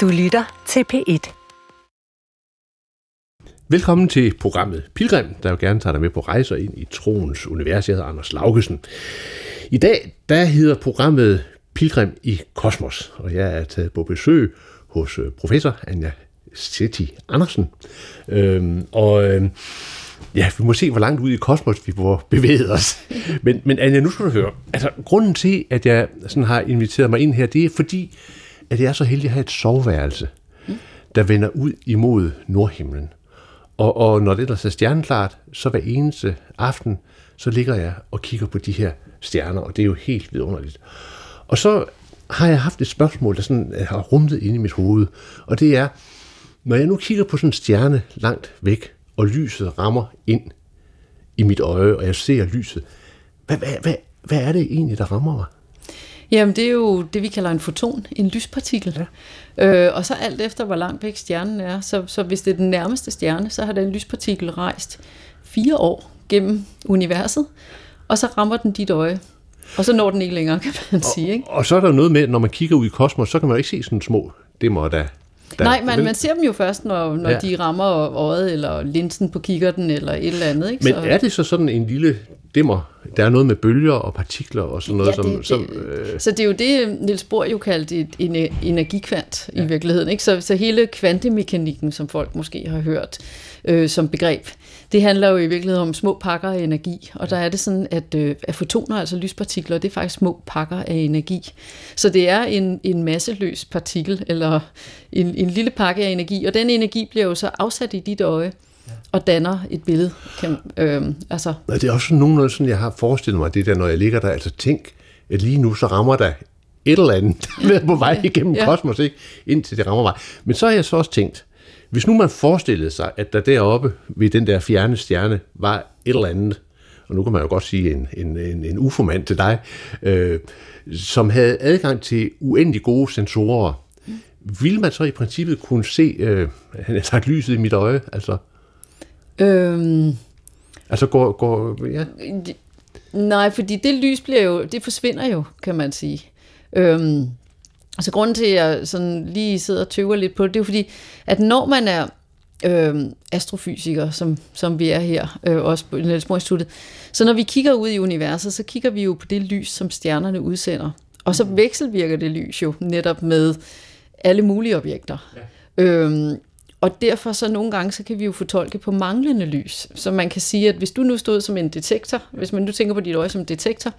Du lytter til P1. Velkommen til programmet Pilgrim, der jo gerne tager dig med på rejser ind i troens univers. Jeg hedder Anders Laugesen. I dag, der hedder programmet Pilgrim i Kosmos, og jeg er taget på besøg hos øh, professor Anja Setti Andersen. Øhm, og øhm, ja, vi må se, hvor langt ud i kosmos vi må bevæge os. Men, men Anja, nu skal du høre. Altså, grunden til, at jeg sådan har inviteret mig ind her, det er fordi, at jeg er så heldig at have et soveværelse, der vender ud imod nordhimlen. Og, og når det er er stjerneklart, så hver eneste aften, så ligger jeg og kigger på de her stjerner, og det er jo helt vidunderligt. Og så har jeg haft et spørgsmål, der sådan øh, har rumlet inde i mit hoved, og det er, når jeg nu kigger på sådan en stjerne langt væk, og lyset rammer ind i mit øje, og jeg ser lyset, hvad, hvad, hvad, hvad er det egentlig, der rammer mig? Jamen, det er jo det, vi kalder en foton, en lyspartikel. Ja. Øh, og så alt efter, hvor langt væk stjernen er. Så, så hvis det er den nærmeste stjerne, så har den lyspartikel rejst fire år gennem universet, og så rammer den dit øje. Og så når den ikke længere, kan man sige. Ikke? Og, så er der noget med, når man kigger ud i kosmos, så kan man jo ikke se sådan små dimmer, der der, Nej, man, man ser dem jo først, når, når ja. de rammer øjet, eller linsen på kikkerten, eller et eller andet. Ikke? Men så... er det så sådan en lille dimmer? Der er noget med bølger og partikler og sådan noget. Ja, det, som, det, som, øh... Så det er jo det, Niels Bohr jo kaldte et energikvant ja. i virkeligheden. Ikke? Så, så hele kvantemekanikken, som folk måske har hørt øh, som begreb, det handler jo i virkeligheden om små pakker af energi, og der er det sådan, at, øh, at fotoner, altså lyspartikler, det er faktisk små pakker af energi. Så det er en, en masseløs partikel, eller en, en lille pakke af energi, og den energi bliver jo så afsat i dit øje, og danner et billede. Kan, øh, altså. Det er også sådan nogenlunde sådan, jeg har forestillet mig, det der, når jeg ligger der, altså tænk, at lige nu så rammer der et eller andet, er på vej igennem ja. kosmos, ikke? indtil det rammer mig. Men så har jeg så også tænkt, hvis nu man forestillede sig, at der deroppe ved den der fjerne stjerne var et eller andet, og nu kan man jo godt sige en, en, en, en ufo-mand til dig, øh, som havde adgang til uendelig gode sensorer, mm. ville man så i princippet kunne se, øh, han har sagt lyset i mit øje, altså? Øhm, altså går, går, ja. Nej, fordi det lys bliver jo, det forsvinder jo, kan man sige. Øhm, Altså grunden til, at jeg sådan lige sidder og tøver lidt på det, det er jo fordi, at når man er øh, astrofysiker, som, som vi er her, øh, også på Niels Bohr Instituttet, så når vi kigger ud i universet, så kigger vi jo på det lys, som stjernerne udsender. Og så vekselvirker det lys jo netop med alle mulige objekter. Ja. Øhm, og derfor så nogle gange, så kan vi jo fortolke på manglende lys. Så man kan sige, at hvis du nu stod som en detektor, hvis man nu tænker på dit øje som detektor,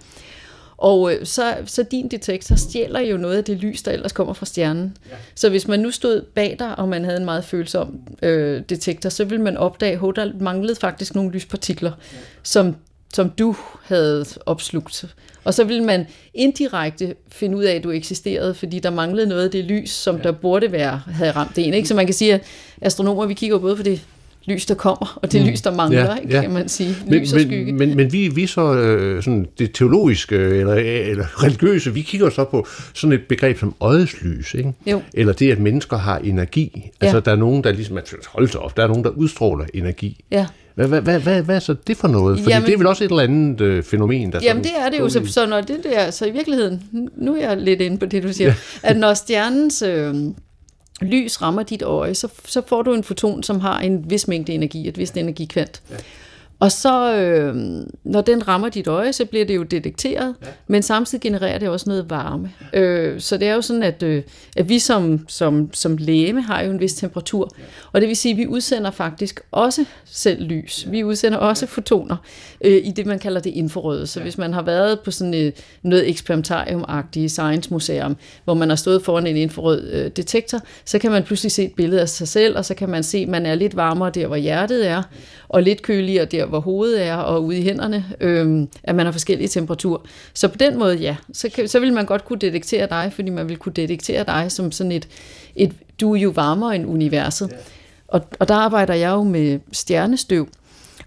og øh, så, så din detektor stjæler jo noget af det lys, der ellers kommer fra stjernen. Ja. Så hvis man nu stod bag dig, og man havde en meget følsom øh, detektor, så ville man opdage, at der manglede faktisk nogle lyspartikler, ja. som, som du havde opslugt. Og så ville man indirekte finde ud af, at du eksisterede, fordi der manglede noget af det lys, som ja. der burde være, havde ramt en. Ikke? Så man kan sige, at astronomer, vi kigger både på det lys, der kommer, og det mm. lys, der mangler, ja, ikke, ja. kan man sige. Lys men, og skygge. Men, men, men vi, vi så øh, sådan det teologiske eller, eller religiøse, vi kigger så på sådan et begreb som øjets lys, ikke? Jo. eller det, at mennesker har energi. Altså, ja. der er nogen, der ligesom, hold sig op, der er nogen, der udstråler energi. Ja. Hvad, hvad, hvad, hvad, hvad er så det for noget? Fordi jamen, det er vel også et eller andet øh, fænomen, der Jamen det er det jo, så, så når det der, så i virkeligheden, nu er jeg lidt inde på det, du siger, ja. at når stjernens... Øh, lys rammer dit øje, så, så får du en foton, som har en vis mængde energi, et vist energikvant. Ja. Og så, øh, når den rammer dit øje, så bliver det jo detekteret, ja. men samtidig genererer det også noget varme. Øh, så det er jo sådan, at, øh, at vi som, som, som læme har jo en vis temperatur, ja. og det vil sige, at vi udsender faktisk også selv lys. Ja. Vi udsender også fotoner øh, i det, man kalder det infrarøde. Så ja. hvis man har været på sådan et, noget eksperimentarium-agtigt science museum, hvor man har stået foran en infrarød øh, detektor, så kan man pludselig se et billede af sig selv, og så kan man se, at man er lidt varmere der, hvor hjertet er, og lidt køligere der, hvor hovedet er, og ude i hænderne, øh, at man har forskellige temperaturer. Så på den måde, ja, så, kan, så vil man godt kunne detektere dig, fordi man vil kunne detektere dig som sådan et, et du er jo varmere end universet. Ja. Og, og der arbejder jeg jo med stjernestøv,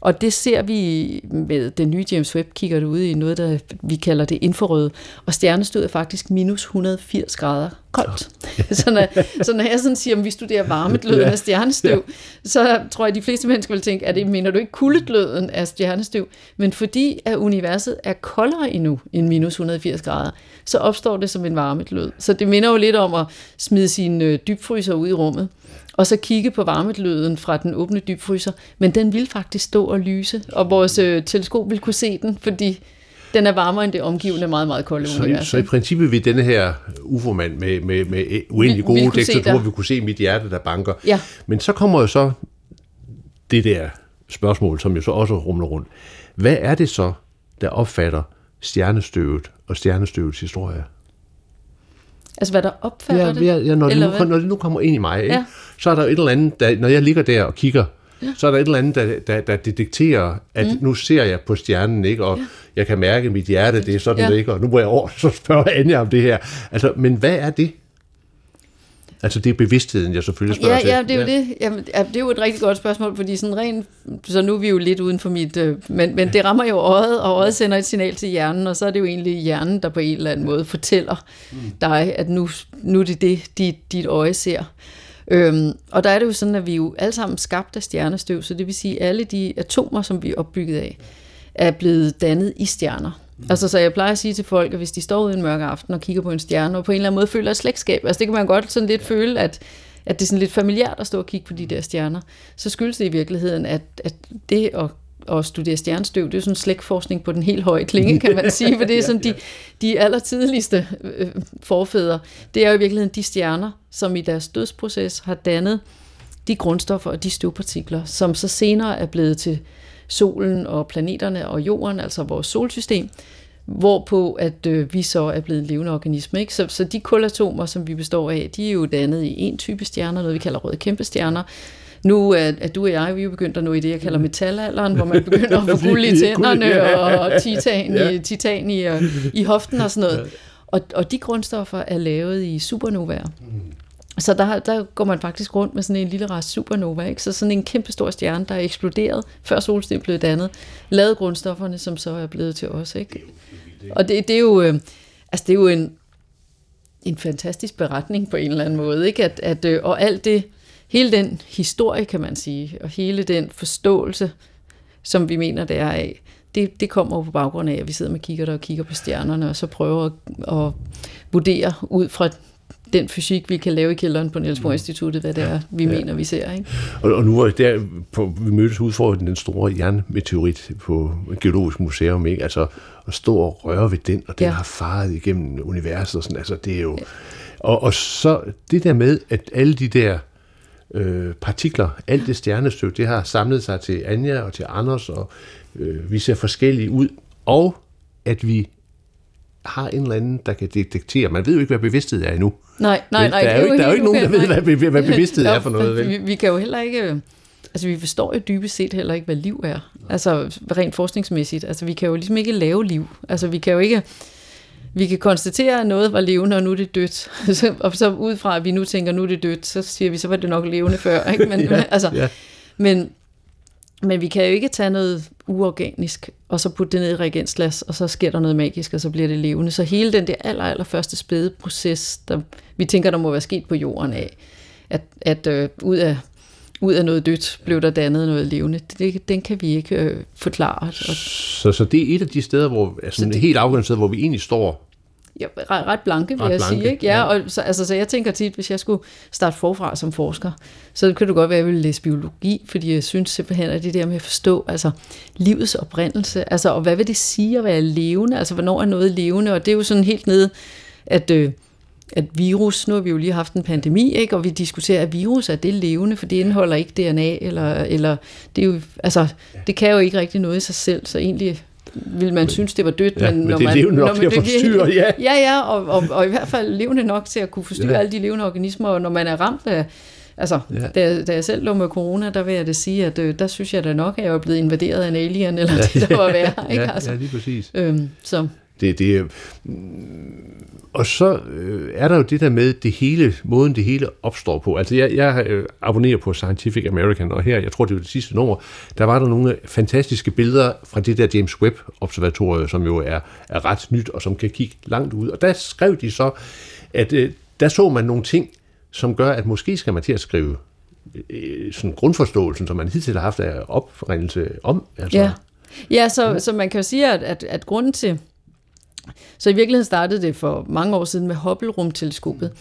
Og det ser vi med den nye James Webb kigger det ud i noget, der vi kalder det infrarøde. Og stjernestød er faktisk minus 180 grader koldt. så, når, så når jeg sådan siger, at vi studerer varmegløden af stjernestøv, så tror jeg, at de fleste mennesker vil tænke, at det mener du ikke kuldegløden af stjernestøv? Men fordi at universet er koldere endnu end minus 180 grader, så opstår det som en varmeglød. Så det minder jo lidt om at smide sine øh, dybfryser ud i rummet og så kigge på varmegløden fra den åbne dybfryser, men den vil faktisk stå og lyse, og vores øh, teleskop vil kunne se den, fordi den er varmere end det omgivende meget, meget kolde så, univers. Så i princippet vil denne her UFO-mand med, med, med uendelig gode detektorer, vi kunne se mit hjerte, der banker. Ja. Men så kommer jo så det der spørgsmål, som jo så også rumler rundt. Hvad er det så, der opfatter stjernestøvet og stjernestøvets historie? Altså hvad der opfatter ja, det? Ja, ja når, det nu, når det nu kommer ind i mig, ikke? Ja. så er der et eller andet, der, når jeg ligger der og kigger, ja. så er der et eller andet, der, der, der detekterer, at mm. nu ser jeg på stjernen, ikke? og ja. jeg kan mærke, at mit hjerte, det er sådan, ja. det ikke, og nu må jeg over, så spørge Anja om det her. Altså, men hvad er det? Altså det er bevidstheden, jeg selvfølgelig spørger ja, til. Ja, det er jo det. Jamen, det er jo et rigtig godt spørgsmål, fordi sådan rent, så nu er vi jo lidt uden for mit, øh, men, men det rammer jo øjet, og øjet sender et signal til hjernen, og så er det jo egentlig hjernen, der på en eller anden måde fortæller mm. dig, at nu, nu er det det, dit, dit øje ser. Øhm, og der er det jo sådan, at vi er jo alle sammen skabt af stjernestøv, så det vil sige, at alle de atomer, som vi er opbygget af, er blevet dannet i stjerner. Mm. Altså, så jeg plejer at sige til folk, at hvis de står ude en mørk aften og kigger på en stjerne, og på en eller anden måde føler et slægtskab, altså det kan man godt sådan lidt føle, at, at det er sådan lidt familiært at stå og kigge på de der stjerner, så skyldes det i virkeligheden, at, at det at at studere stjernestøv, det er jo sådan slægtforskning på den helt høje klinge, kan man sige, for det er sådan de, de allertidligste øh, forfædre. Det er jo i virkeligheden de stjerner, som i deres dødsproces har dannet de grundstoffer og de støvpartikler, som så senere er blevet til solen og planeterne og jorden, altså vores solsystem, hvorpå at øh, vi så er blevet en levende organisme. Ikke? Så, så de kulatomer, som vi består af, de er jo dannet i en type stjerner, noget vi kalder røde kæmpestjerner. Nu er, er du og jeg, vi er jo begyndt at nå i det, jeg kalder metalalderen, hvor man begynder at få guld i tænderne og titan, i, titan i, i hoften og sådan noget. Og, og de grundstoffer er lavet i supernovaer. Mm. Så der, der går man faktisk rundt med sådan en lille rest supernova, ikke? så sådan en kæmpe stor stjerne, der er eksploderet, før solsystemet blev dannet, lavede grundstofferne, som så er blevet til os. Ikke? Og det, det er jo, øh, altså det er jo en, en fantastisk beretning på en eller anden måde, ikke? At, at, øh, og alt det, hele den historie, kan man sige, og hele den forståelse, som vi mener, det er af, det, det kommer jo på baggrund af, at vi sidder med kigger der og kigger på stjernerne, og så prøver at, at vurdere ud fra den fysik, vi kan lave i kælderen på Niels Bohr Instituttet, hvad det er, vi ja. mener, vi ser. Ikke? Og, og nu var der, på, vi mødtes ud for den store jernmeteorit på Geologisk Museum, ikke? altså at stå og røre ved den, og den ja. har faret igennem universet, og sådan, altså det er jo... Ja. Og, og så det der med, at alle de der øh, partikler, alt det stjernestøv, det har samlet sig til Anja og til Anders, og øh, vi ser forskellige ud, og at vi har en eller anden, der kan detektere. Man ved jo ikke, hvad bevidsthed er endnu. Nej, nej, nej. Der er jo, ikke, der er jo ikke nogen, der ved, hvad, hvad bevidsthed er for noget. Vel? Vi, vi kan jo heller ikke... Altså, vi forstår jo dybest set heller ikke, hvad liv er. Altså, rent forskningsmæssigt. Altså, vi kan jo ligesom ikke lave liv. Altså, vi kan jo ikke... Vi kan konstatere, at noget var levende, og nu er det dødt. og så ud fra, at vi nu tænker, at nu er det dødt, så siger vi, så var det nok levende før. Ikke? Men, ja, altså, ja. men, men vi kan jo ikke tage noget uorganisk, og så putte det ned i reagensglas, og så sker der noget magisk, og så bliver det levende. Så hele den der aller, aller første spæde proces, der vi tænker, der må være sket på jorden af, at, at øh, ud af ud af noget dødt blev der dannet noget levende. Det, den kan vi ikke øh, forklare. Så, så det er et af de steder, hvor, altså det, helt afgørende steder, hvor vi egentlig står Ja, ret, ret blanke, vil ret jeg blanke, sige. Ikke? Ja, ja. Og så, altså, så jeg tænker tit, hvis jeg skulle starte forfra som forsker, så kunne det godt være, at jeg ville læse biologi, fordi jeg synes simpelthen, at det der med at forstå altså, livets oprindelse, altså, og hvad vil det sige at være levende, altså hvornår er noget levende, og det er jo sådan helt nede, at, øh, at virus, nu har vi jo lige haft en pandemi, ikke? og vi diskuterer, at virus er det levende, for det indeholder ikke DNA, eller, eller det, er jo, altså, det kan jo ikke rigtig noget i sig selv, så egentlig vil man synes, det var dødt. Ja, men, men når det er levende nok til at forstyrre, ja. Ja, ja, og, og, og i hvert fald levende nok til at kunne forstyrre ja. alle de levende organismer, og når man er ramt af, Altså, ja. da, da jeg selv lå med corona, der vil jeg det sige, at øh, der synes jeg da nok, at jeg er blevet invaderet af en alien, eller ja, det, der var værre. Ikke? Altså, ja, lige præcis. Øhm, så. Det, det, og så øh, er der jo det der med det hele, måden det hele opstår på. Altså jeg, jeg øh, abonnerer på Scientific American, og her, jeg tror det var det sidste nummer, der var der nogle fantastiske billeder fra det der James Webb-observatorium, som jo er, er ret nyt, og som kan kigge langt ud. Og der skrev de så, at øh, der så man nogle ting, som gør, at måske skal man til at skrive øh, sådan grundforståelsen, som man hidtil har haft af oprindelse om. Altså. Ja, ja så, så man kan jo sige, at, at, at grunden til, så i virkeligheden startede det for mange år siden med Hubble-rumteleskopet.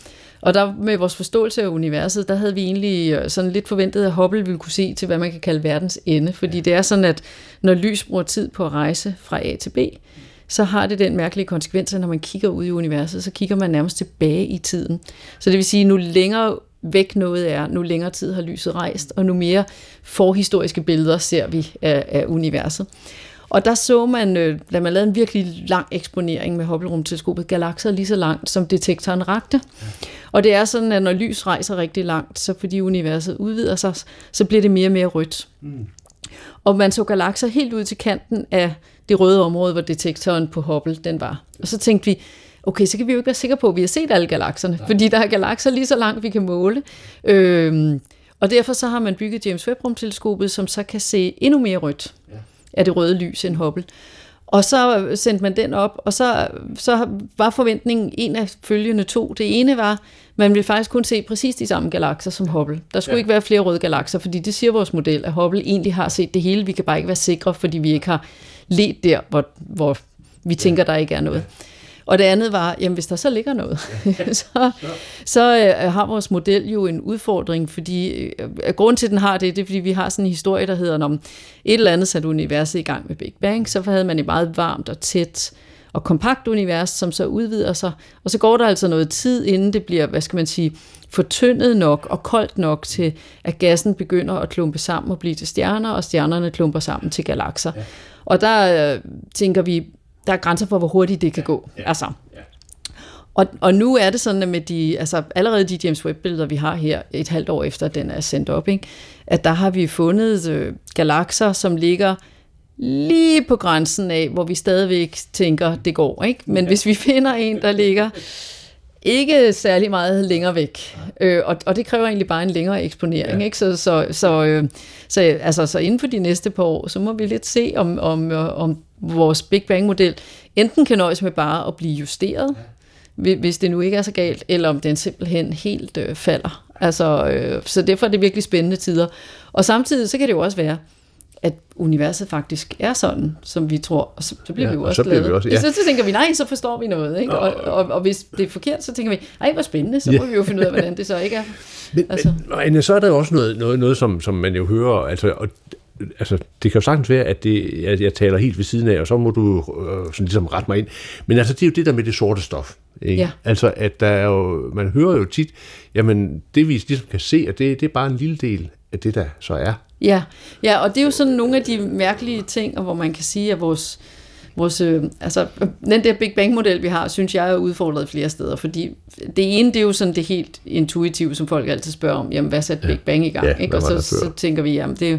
Og der med vores forståelse af universet, der havde vi egentlig øh, sådan lidt forventet, at Hubble ville kunne se til, hvad man kan kalde verdens ende. Fordi det er sådan, at når lys bruger tid på at rejse fra A til B, så har det den mærkelige konsekvens, at når man kigger ud i universet, så kigger man nærmest tilbage i tiden. Så det vil sige, nu længere væk noget er, nu længere tid har lyset rejst, og nu mere forhistoriske billeder ser vi af, af universet. Og der så man, øh, da man lavede en virkelig lang eksponering med Hubble-rumteleskopet, galakser lige så langt, som detektoren rakte. Ja. Og det er sådan, at når lys rejser rigtig langt, så fordi universet udvider sig, så bliver det mere og mere rødt. Mm. Og man så galakser helt ud til kanten af det røde område, hvor detektoren på Hubble den var. Og så tænkte vi, okay, så kan vi jo ikke være sikre på, at vi har set alle galakserne, fordi der er galakser lige så langt, vi kan måle. Øhm, og derfor så har man bygget James Webb-rumteleskopet, som så kan se endnu mere rødt. Af det røde lys end Hubble. Og så sendte man den op, og så, så var forventningen en af følgende to. Det ene var, man ville faktisk kun se præcis de samme galakser som Hubble. Der skulle ja. ikke være flere røde galakser, fordi det siger vores model, at Hubble egentlig har set det hele. Vi kan bare ikke være sikre, fordi vi ikke har let der, hvor, hvor vi tænker, ja. der ikke er noget. Ja. Og det andet var, jamen hvis der så ligger noget, så, så øh, har vores model jo en udfordring, fordi øh, grunden til, at den har det, det er, fordi vi har sådan en historie, der hedder, om et eller andet satte universet i gang med Big Bang, så havde man et meget varmt og tæt og kompakt univers, som så udvider sig, og så går der altså noget tid, inden det bliver, hvad skal man sige, fortyndet nok og koldt nok til, at gassen begynder at klumpe sammen og blive til stjerner, og stjernerne klumper sammen til galakser. Ja. Og der øh, tænker vi, der er grænser for, hvor hurtigt det kan ja, gå. Ja, altså. Ja. Og, og nu er det sådan, at med de, altså allerede de James Webb-billeder, vi har her et halvt år efter, den er sendt op, ikke? at der har vi fundet øh, galakser, som ligger lige på grænsen af, hvor vi stadigvæk tænker, det går. ikke. Men ja. hvis vi finder en, der ligger ikke særlig meget længere væk. Øh, og, og det kræver egentlig bare en længere eksponering. Ja. Ikke? Så, så, så, øh, så, altså, så inden for de næste par år, så må vi lidt se, om, om, om vores Big Bang-model enten kan nøjes med bare at blive justeret, ja. hvis det nu ikke er så galt, eller om den simpelthen helt øh, falder. Altså, øh, så derfor er det virkelig spændende tider. Og samtidig så kan det jo også være, at universet faktisk er sådan, som vi tror, og så, så bliver ja, vi jo også glade. Vi også, ja. så, så tænker vi, nej, så forstår vi noget. Ikke? Og, og, og hvis det er forkert, så tænker vi, ej, hvor spændende, så må ja. vi jo finde ud af, hvordan det så ikke er. Men, altså. men så er der jo også noget, noget, noget som, som man jo hører, altså, og altså, det kan jo sagtens være, at det, jeg, jeg taler helt ved siden af, og så må du øh, sådan ligesom rette mig ind. Men altså, det er jo det der med det sorte stof. Ikke? Ja. Altså, at der er jo, man hører jo tit, jamen, det vi ligesom kan se, at det, det er bare en lille del af det, der så er. Ja, ja, og det er jo sådan nogle af de mærkelige ting, hvor man kan sige, at vores, vores øh, altså, den der Big Bang-model, vi har, synes jeg er udfordret flere steder, fordi det ene, det er jo sådan det helt intuitive, som folk altid spørger om, jamen, hvad satte Big Bang i gang? Ja, ikke? Og så, så tænker vi, jamen, det er jo,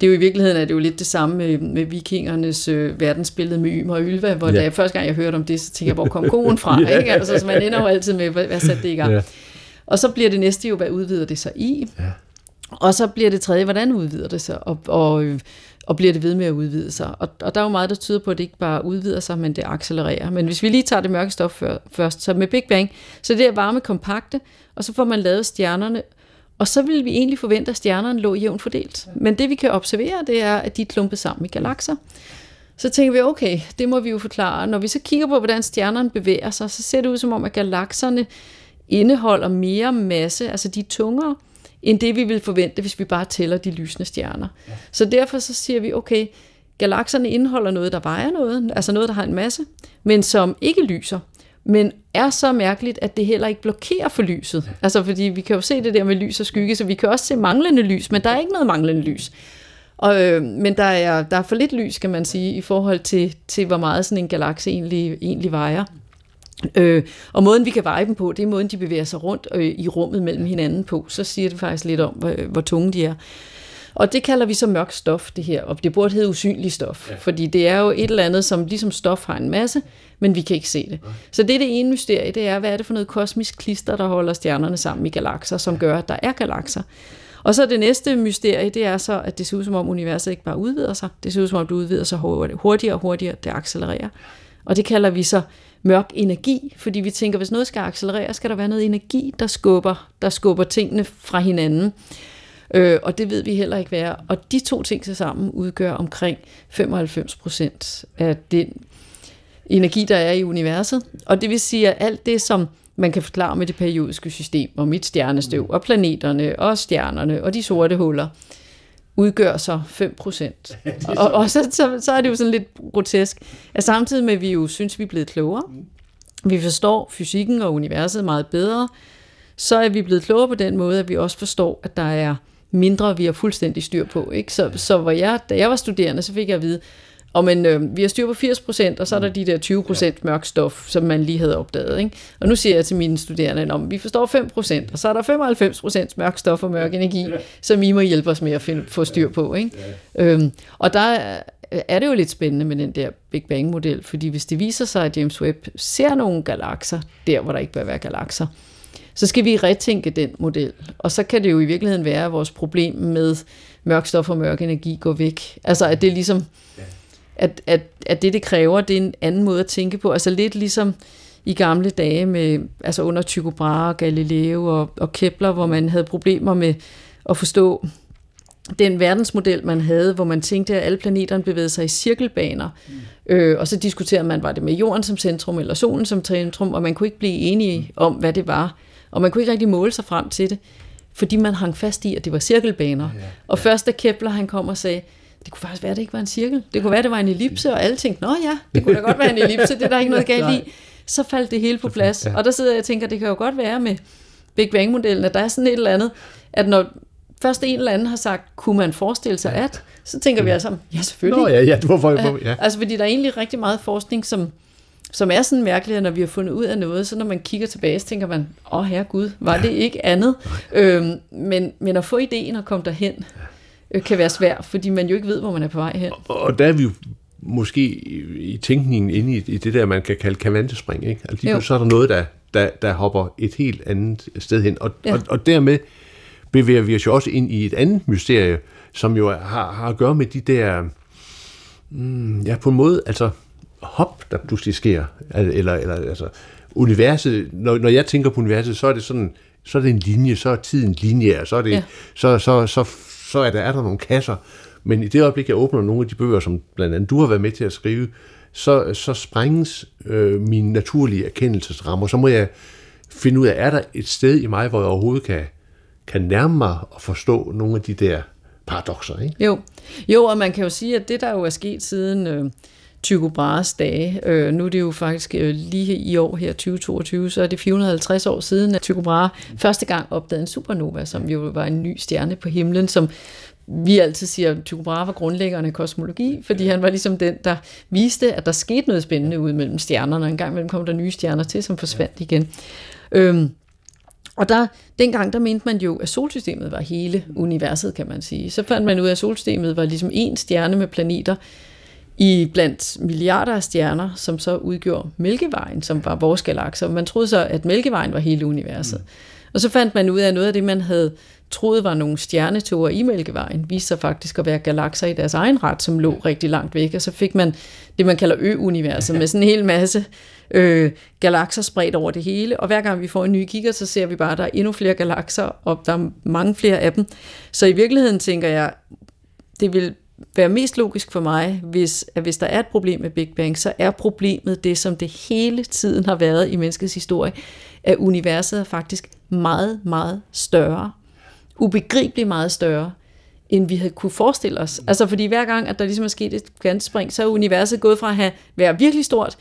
det er jo i virkeligheden er det jo lidt det samme med, med vikingernes øh, verdensbillede med Ymer og Ylva, hvor ja. da jeg, første gang jeg hørte om det, så tænkte jeg, hvor kom konen fra? ja, ikke? Altså, så man ender jo altid med, hvad, hvad satte det i gang? Ja. Og så bliver det næste jo, hvad udvider det sig i? Ja. Og så bliver det tredje, hvordan udvider det sig? Og, og, og bliver det ved med at udvide sig? Og, og der er jo meget, der tyder på, at det ikke bare udvider sig, men det accelererer. Men hvis vi lige tager det mørke stof før, først, så med Big Bang, så det er varme kompakte, og så får man lavet stjernerne, og så ville vi egentlig forvente, at stjernerne lå jævnt fordelt. Men det vi kan observere, det er, at de er klumpet sammen i galakser. Så tænker vi, okay, det må vi jo forklare. Når vi så kigger på, hvordan stjernerne bevæger sig, så ser det ud som om, at galakserne indeholder mere masse, altså de er tungere, end det vi vil forvente, hvis vi bare tæller de lysende stjerner. Ja. Så derfor så siger vi, okay, galakserne indeholder noget, der vejer noget, altså noget, der har en masse, men som ikke lyser men er så mærkeligt, at det heller ikke blokerer for lyset. Ja. Altså, fordi vi kan jo se det der med lys og skygge, så vi kan også se manglende lys, men der er ikke noget manglende lys. Og, øh, men der er, der er for lidt lys, kan man sige, i forhold til, til hvor meget sådan en galakse egentlig, egentlig vejer. Øh, og måden, vi kan veje dem på, det er måden, de bevæger sig rundt øh, i rummet mellem hinanden på. Så siger det faktisk lidt om, hvor, hvor tunge de er. Og det kalder vi så mørk stof, det her, og det burde hedde usynlig stof, ja. fordi det er jo et eller andet, som ligesom stof har en masse, men vi kan ikke se det. Ja. Så det er det ene mysterie, det er, hvad er det for noget kosmisk klister, der holder stjernerne sammen i galakser, som gør, at der er galakser. Og så det næste mysterie, det er så, at det ser ud som om universet ikke bare udvider sig, det ser ud som om det udvider sig hurtigere og hurtigere, det accelererer. Og det kalder vi så mørk energi, fordi vi tænker, hvis noget skal accelerere, skal der være noget energi, der skubber, der skubber tingene fra hinanden. Øh, og det ved vi heller ikke være. Og de to ting til sammen udgør omkring 95 procent af den energi, der er i universet. Og det vil sige, at alt det, som man kan forklare med det periodiske system, og mit stjernestøv, og planeterne, og stjernerne, og de sorte huller, udgør så 5 procent. og, og så, så, så er det jo sådan lidt grotesk, at samtidig med, at vi jo synes, vi er blevet klogere, vi forstår fysikken og universet meget bedre, så er vi blevet klogere på den måde, at vi også forstår, at der er mindre, vi har fuldstændig styr på. Ikke? Så, så hvor jeg, da jeg var studerende, så fik jeg at vide, og men, øh, vi har styr på 80%, og så er der de der 20% mørk stof, som man lige havde opdaget. Ikke? Og nu siger jeg til mine studerende, at vi forstår 5%, og så er der 95% mørk stof og mørk energi, som I må hjælpe os med at finde, få styr på. Ikke? Øhm, og der er det jo lidt spændende med den der Big Bang-model, fordi hvis det viser sig, at James Webb ser nogle galakser, der hvor der ikke bør være galakser, så skal vi retænke den model. Og så kan det jo i virkeligheden være, at vores problem med mørk stof og mørk energi går væk. Altså at det er ligesom, at, at, at det det kræver, det er en anden måde at tænke på. Altså lidt ligesom i gamle dage med, altså under Tycho Brahe, Galileo og, og Kepler, hvor man havde problemer med at forstå den verdensmodel, man havde, hvor man tænkte, at alle planeterne bevægede sig i cirkelbaner. Mm. Øh, og så diskuterede man, var det med jorden som centrum eller solen som centrum, og man kunne ikke blive enige om, hvad det var. Og man kunne ikke rigtig måle sig frem til det, fordi man hang fast i, at det var cirkelbaner. Ja, ja. Og først da Kepler han kom og sagde, det kunne faktisk være, at det ikke var en cirkel. Det kunne være, at det var en ellipse, og alle tænkte, nå ja, det kunne da godt være en ellipse, det er der ikke noget galt i. Så faldt det hele på plads. Og der sidder jeg og tænker, det kan jo godt være med Big Bang-modellen, at der er sådan et eller andet, at når først en eller anden har sagt, kunne man forestille sig at, så tænker vi altså, ja selvfølgelig. Nå ja, ja, hvorfor, ja. Altså fordi der er egentlig rigtig meget forskning, som, som er sådan mærkeligt, at når vi har fundet ud af noget, så når man kigger tilbage, så tænker man, åh herre Gud, var det ikke andet? Øhm, men, men at få ideen og komme derhen, øh, kan være svært, fordi man jo ikke ved, hvor man er på vej hen. Og, og der er vi jo måske i tænkningen inde i, i det der, man kan kalde kavantespring. Ikke? Altså, så er der noget, der, der, der hopper et helt andet sted hen. Og, ja. og, og dermed bevæger vi os jo også ind i et andet mysterie, som jo har, har at gøre med de der, mm, ja, på en måde, altså hop, der pludselig sker. Eller, eller altså, universet, når, når jeg tænker på universet, så er det sådan, så er det en linje, så er tiden linje, så er det, ja. så, så, så, så er der, er der nogle kasser. Men i det øjeblik, jeg åbner nogle af de bøger, som blandt andet du har været med til at skrive, så, så sprænges øh, mine naturlige erkendelsesrammer. Så må jeg finde ud af, er der et sted i mig, hvor jeg overhovedet kan, kan nærme mig og forstå nogle af de der paradoxer, ikke? Jo. jo, og man kan jo sige, at det, der jo er sket siden øh, Tycho Brahes dage, øh, nu er det jo faktisk øh, lige i år her, 2022, så er det 450 år siden, at Tycho Brahe første gang opdagede en supernova, som jo var en ny stjerne på himlen, som vi altid siger, at Tycho Brahe var grundlæggeren af kosmologi, fordi han var ligesom den, der viste, at der skete noget spændende ud mellem stjernerne, og en gang imellem kom der nye stjerner til, som forsvandt igen. Øhm, og der, dengang, der mente man jo, at solsystemet var hele universet, kan man sige. Så fandt man ud af, at solsystemet var ligesom en stjerne med planeter i blandt milliarder af stjerner, som så udgjorde Mælkevejen, som var vores galakser. Man troede så, at Mælkevejen var hele universet. Mm. Og så fandt man ud af, at noget af det, man havde troede var nogle stjernetoger i Mælkevejen, viste sig faktisk at være galakser i deres egen ret, som lå rigtig langt væk. Og så fik man det, man kalder ø-universet, med sådan en hel masse øh, galakser spredt over det hele, og hver gang vi får en ny kigger, så ser vi bare, at der er endnu flere galakser, og der er mange flere af dem. Så i virkeligheden tænker jeg, det vil være mest logisk for mig, hvis, at hvis der er et problem med Big Bang, så er problemet det, som det hele tiden har været i menneskets historie, at universet er faktisk meget, meget større. Ubegribeligt meget større, end vi havde kunne forestille os. Altså fordi hver gang, at der ligesom er sket et kvantespring, så er universet gået fra at have, være virkelig stort,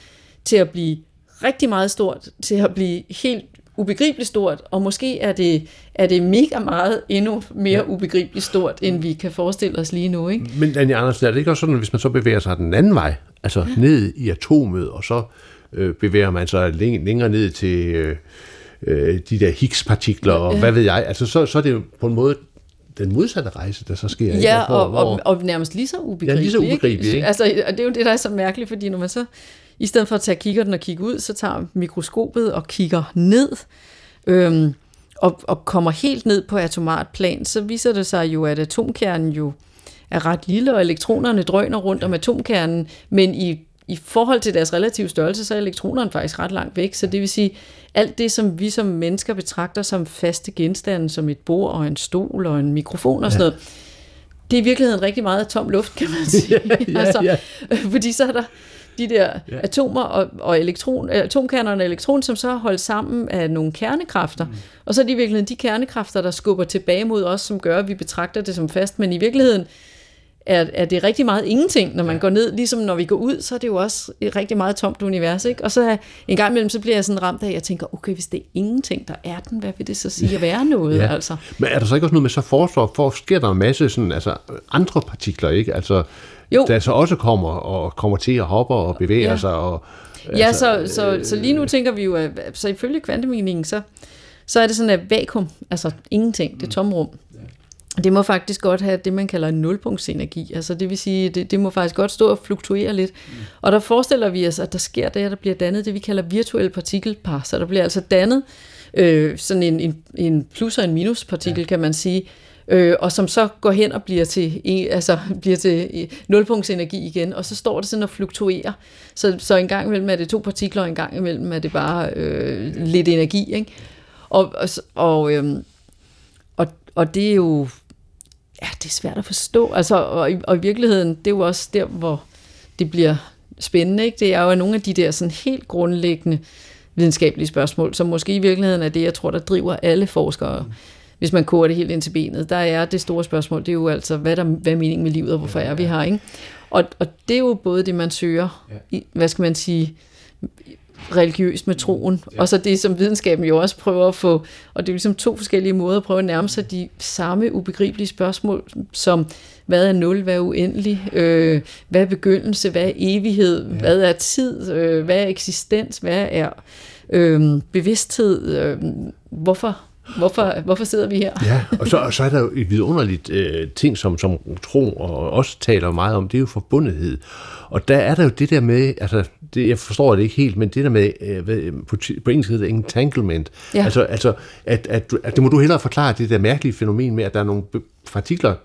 til at blive rigtig meget stort, til at blive helt ubegribeligt stort, og måske er det, er det mega meget endnu mere ja. ubegribeligt stort, end vi kan forestille os lige nu. Ikke? Men Anja Andersen, er det ikke også sådan, at hvis man så bevæger sig den anden vej, altså ja. ned i atomet, og så øh, bevæger man sig længere ned til øh, øh, de der Higgs-partikler, og ja. hvad ved jeg, altså så, så er det jo på en måde den modsatte rejse, der så sker. Ja, ikke? hvor, og, og, og nærmest lige så ubegribeligt. Ja, lige så ubegribeligt, ikke? Altså, og det er jo det, der er så mærkeligt, fordi når man så, i stedet for at tage kikkerten og kigge ud, så tager mikroskopet og kigger ned, øhm, og, og kommer helt ned på atomart plan, så viser det sig jo, at atomkernen jo er ret lille, og elektronerne drøner rundt om atomkernen, men i, i forhold til deres relative størrelse, så er elektronerne faktisk ret langt væk. Så det vil sige, alt det, som vi som mennesker betragter som faste genstande, som et bord og en stol og en mikrofon og sådan noget, det er i virkeligheden rigtig meget tom luft, kan man sige. ja, altså, ja. Fordi så er der de der Ja. atomer og, og elektron, atomkernerne og elektron, som så er holdt sammen af nogle kernekræfter. Mm. Og så er det i virkeligheden de kernekræfter, der skubber tilbage mod os, som gør, at vi betragter det som fast. Men i virkeligheden er, er det rigtig meget ingenting, når man ja. går ned. Ligesom når vi går ud, så er det jo også et rigtig meget tomt univers. Ikke? Og så en gang imellem, så bliver jeg sådan ramt af, at jeg tænker, okay, hvis det er ingenting, der er den, hvad vil det så sige at være noget? Ja. Altså. Men er der så ikke også noget med, så forestår, for sker der en masse sådan, altså, andre partikler, ikke? Altså, Jo. der så også kommer og kommer til at hoppe og bevæge Ja. sig. Og, Ja, så, så, så lige nu tænker vi jo, at så ifølge kvantemekanikken, så, så er det sådan et vakuum, altså ingenting, det er tomrum. Det må faktisk godt have det, man kalder en nulpunktsenergi. Altså det vil sige, det, det må faktisk godt stå og fluktuere lidt. Og der forestiller vi os, at der sker det, at der bliver dannet det, vi kalder virtuelle partikelpar. Så der bliver altså dannet øh, sådan en, en, en plus- og en minuspartikel, ja. kan man sige, øh, og som så går hen og bliver til, altså, bliver til nulpunktsenergi igen, og så står det sådan og fluktuerer. Så, så en gang imellem er det to partikler, og en gang imellem er det bare øh, lidt energi. Ikke? Og, og, og, øh, og, og det er jo ja, det er svært at forstå. Altså, og, i- og i virkeligheden, det er jo også der, hvor det bliver spændende. Ikke? Det er jo nogle af de der sådan helt grundlæggende videnskabelige spørgsmål, som måske i virkeligheden er det, jeg tror, der driver alle forskere. Hvis man koger det helt ind til benet, der er det store spørgsmål, det er jo altså, hvad er, der, hvad er meningen med livet, og hvorfor er vi her? Ikke? Og, og det er jo både det, man søger, i, hvad skal man sige, religiøst med troen, ja. og så det, som videnskaben jo også prøver at få, og det er ligesom to forskellige måder at prøve at nærme sig de samme ubegribelige spørgsmål, som hvad er nul, hvad er uendelig, øh, hvad er begyndelse, hvad er evighed, ja. hvad er tid, øh, hvad er eksistens, hvad er øh, bevidsthed, øh, hvorfor, hvorfor, hvorfor sidder vi her? Ja, og så, og så er der jo et vidunderligt øh, ting, som, som tro og også taler meget om, det er jo forbundethed. Og der er der jo det der med, altså, det, jeg forstår det ikke helt, men det der med, øh, hvad, på, på engelsk hedder det entanglement. Ja. Altså, altså at, at, at, det må du hellere forklare, det der mærkelige fænomen med, at der er nogle partikler,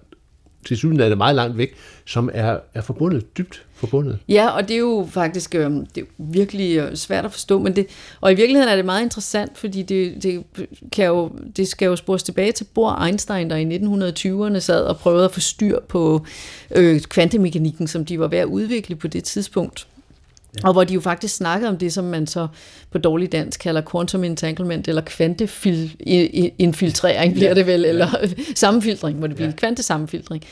til syden er det meget langt væk, som er, er forbundet, dybt forbundet. Ja, og det er jo faktisk øh, det er virkelig øh, svært at forstå, men det, og i virkeligheden er det meget interessant, fordi det, det, kan jo, det skal jo spores tilbage til Bohr Einstein, der i 1920'erne sad og prøvede at få styr på øh, kvantemekanikken, som de var ved at udvikle på det tidspunkt. Ja. Og hvor de jo faktisk snakkede om det, som man så på dårlig dansk kalder quantum entanglement, eller kvanteinfiltrering bliver det vel, eller sammenfiltring, må det blive, ja. kvantesammenfiltring.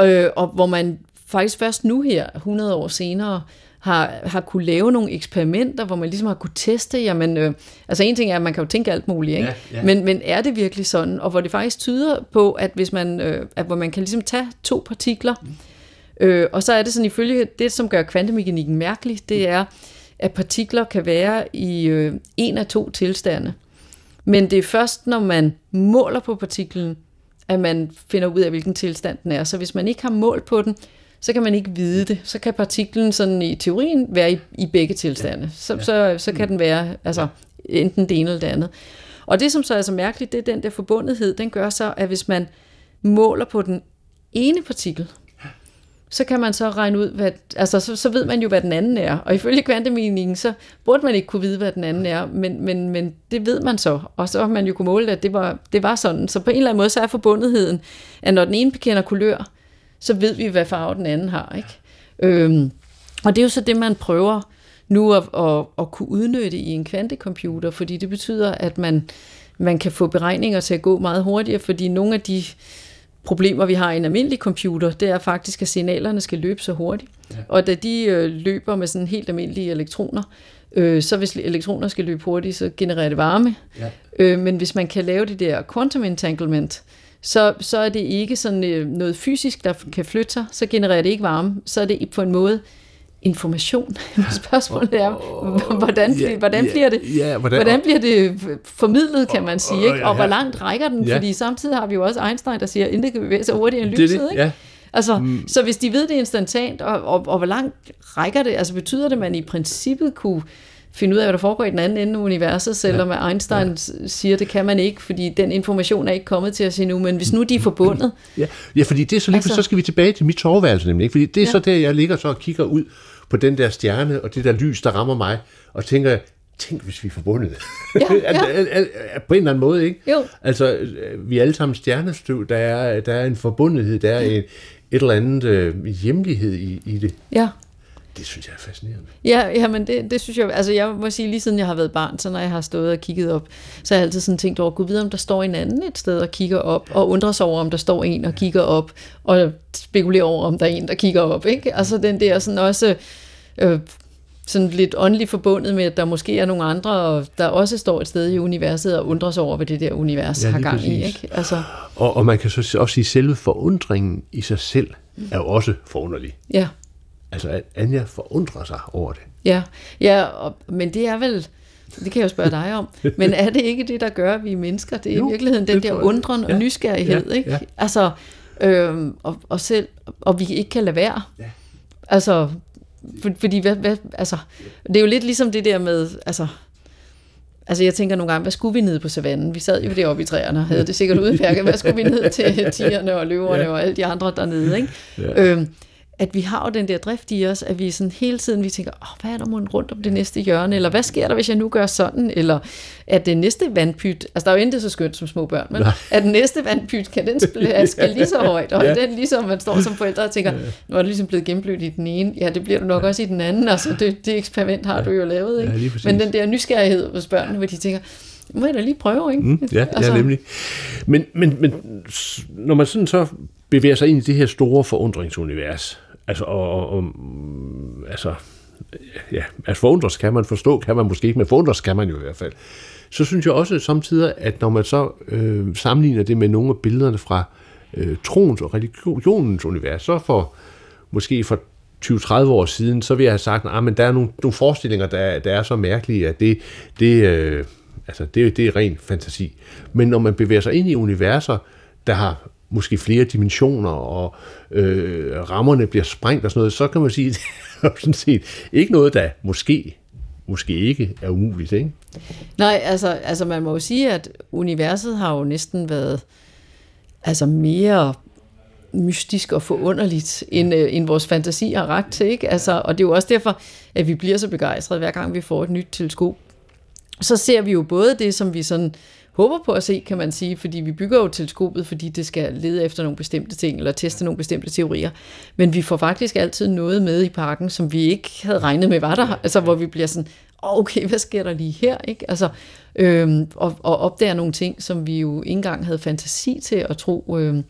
Øh, og hvor man faktisk først nu her, 100 år senere, har, har kunne lave nogle eksperimenter, hvor man ligesom har kunne teste, jamen, øh, altså en ting er, at man kan jo tænke alt muligt, ikke? Ja, ja. Men, men er det virkelig sådan? Og hvor det faktisk tyder på, at hvis man, øh, at hvor man kan ligesom tage to partikler, øh, og så er det sådan ifølge det, som gør kvantemekanikken mærkelig, det er, at partikler kan være i øh, en af to tilstande. Men det er først, når man måler på partiklen, at man finder ud af, hvilken tilstand den er. Så hvis man ikke har mål på den, så kan man ikke vide det. Så kan partiklen sådan i teorien være i, i begge tilstande. Så, så, så kan den være altså, enten det ene eller det andet. Og det, som så er så mærkeligt, det er den der forbundethed, den gør så, at hvis man måler på den ene partikel, så kan man så regne ud, hvad, altså så, så ved man jo, hvad den anden er. Og ifølge kvantemekanikken, så burde man ikke kunne vide, hvad den anden er, men, men, men det ved man så. Og så har man jo kunne måle, at det var, det var sådan. Så på en eller anden måde, så er forbundetheden, at når den ene bekender kulør, så ved vi, hvad farve den anden har. Ikke? Øhm, og det er jo så det, man prøver nu at, at, at kunne udnytte i en kvantecomputer, fordi det betyder, at man, man kan få beregninger til at gå meget hurtigere, fordi nogle af de problemer, vi har i en almindelig computer, det er faktisk, at signalerne skal løbe så hurtigt. Ja. Og da de øh, løber med sådan helt almindelige elektroner, øh, så hvis elektroner skal løbe hurtigt, så genererer det varme. Ja. Øh, men hvis man kan lave det der quantum entanglement, så, så er det ikke sådan øh, noget fysisk, der kan flytte sig, så genererer det ikke varme, så er det på en måde information. Spørgsmålet er, hvordan, Ja, hvordan, bliver det, ja, hvordan- hvordan bliver det formidlet, kan man sige, ikke? og hvor langt rækker den? Ja. Fordi samtidig har vi jo også Einstein, der siger, at intet kan bevæge sig hurtigere end lyset. det, ikke? ja. Altså, mm. Så hvis de ved det instantant, og, og, og hvor langt rækker det, altså betyder det, at man i princippet kunne finde ud af, hvad der foregår i den anden ende af universet, selvom ja. Einstein ja. siger, det kan man ikke, fordi den information er ikke kommet til os endnu, men hvis nu de er forbundet, Ja, ja fordi det er så lige, altså, så skal vi tilbage til mit soveværelse nemlig, ikke? fordi det er ja. Så der, jeg ligger så og kigger ud på den der stjerne, og det der lys, der rammer mig, og tænker, tænk hvis vi er forbundet. Ja, ja. på en eller anden måde, ikke? Jo. Altså, øh, vi er alle sammen stjernestøv, der er, der er en forbundethed, der er en, et eller andet øh, hjemlighed i, i det. ja, Det synes jeg er fascinerende. Ja, ja men det, det synes jeg, altså jeg må sige, lige siden jeg har været barn, så når jeg har stået og kigget op, så har jeg altid sådan tænkt over, gud vide, om der står en anden et sted og kigger op, og undrer sig over, om der står en og kigger op, og spekulerer over, om der er en, der kigger op, ikke? Altså den der sådan også, øh, sådan lidt åndeligt forbundet med, at der måske er nogle andre, der også står et sted i universet og undrer sig over, hvad det der univers Ja, har gang i, præcis. ikke? Altså, Og, og man kan så også sige, at selve forundringen i sig selv er jo også forunderlig. ja. Altså, at Anja forundrer sig over det. Ja, ja og, men det er vel, det kan jeg jo spørge dig om, men er det ikke det, der gør, at vi er mennesker? Det er Jo, i virkeligheden den der undren og Ja, nysgerrighed, ja, ikke? ja. Altså, øhm, og, og, selv, og vi ikke kan lade være. Ja. Altså, for, fordi, hvad, hvad, altså, det er jo lidt ligesom det der med, altså, Altså jeg tænker nogle gange, hvad skulle vi ned på savannen? Vi sad jo deroppe i træerne og havde det sikkert udmærket. Hvad skulle vi ned til tigerne og løverne Ja. og alle de andre dernede? Ikke? Ja. Øhm, at vi har jo den der drift i os, at vi sådan hele tiden vi tænker, oh, hvad er der mon rundt om det næste hjørne, eller hvad sker der, hvis jeg nu gør sådan, eller at det næste vandpyt, altså der er jo intet så skønt som små børn, men Nej. at den næste vandpyt, kan den spille, skal lige så højt, og Ja. ja. den ligesom man står som forældre og tænker, nu er det ligesom blevet gennemblødt i den ene, ja det bliver du nok også i den anden, altså det, det eksperiment har du jo lavet, ikke? Ja, men den der nysgerrighed hos børnene, hvor de tænker, må jeg da lige prøve, ikke? Mm, ja, altså, ja, nemlig. Men, men, men når man sådan så bevæger sig ind i det her store forundringsunivers, altså, og, og, og altså, ja, altså forundres kan man forstå, kan man måske ikke, men forundres kan man jo i hvert fald. Så synes jeg også samtidig, at når man så øh, sammenligner det med nogle af billederne fra øh, troens og religionens univers, så for måske for 20-30 år siden, så vil jeg have sagt, at men der er nogle, nogle forestillinger, der, der er så mærkelige, at det, det, øh, altså det, det er ren fantasi. Men når man bevæger sig ind i universer, der har måske flere dimensioner, og øh, rammerne bliver sprængt og sådan noget, så kan man sige, at det er sådan set ikke noget, der måske, måske ikke er umuligt. Ikke? Nej, altså, altså man må jo sige, at universet har jo næsten været altså mere mystisk og forunderligt, end, øh, end vores fantasi har ragt til. Ikke? Altså, og det er jo også derfor, at vi bliver så begejstrede, hver gang vi får et nyt teleskop. Så ser vi jo både det, som vi sådan håber på at se, kan man sige, fordi vi bygger jo teleskopet, fordi det skal lede efter nogle bestemte ting, eller teste nogle bestemte teorier. Men vi får faktisk altid noget med i pakken, som vi ikke havde regnet med var der, altså hvor vi bliver sådan, "Åh, okay, hvad sker der lige her? Ikke? Altså, øhm, og, og opdager nogle ting, som vi jo ikke engang havde fantasi til at tro øhm,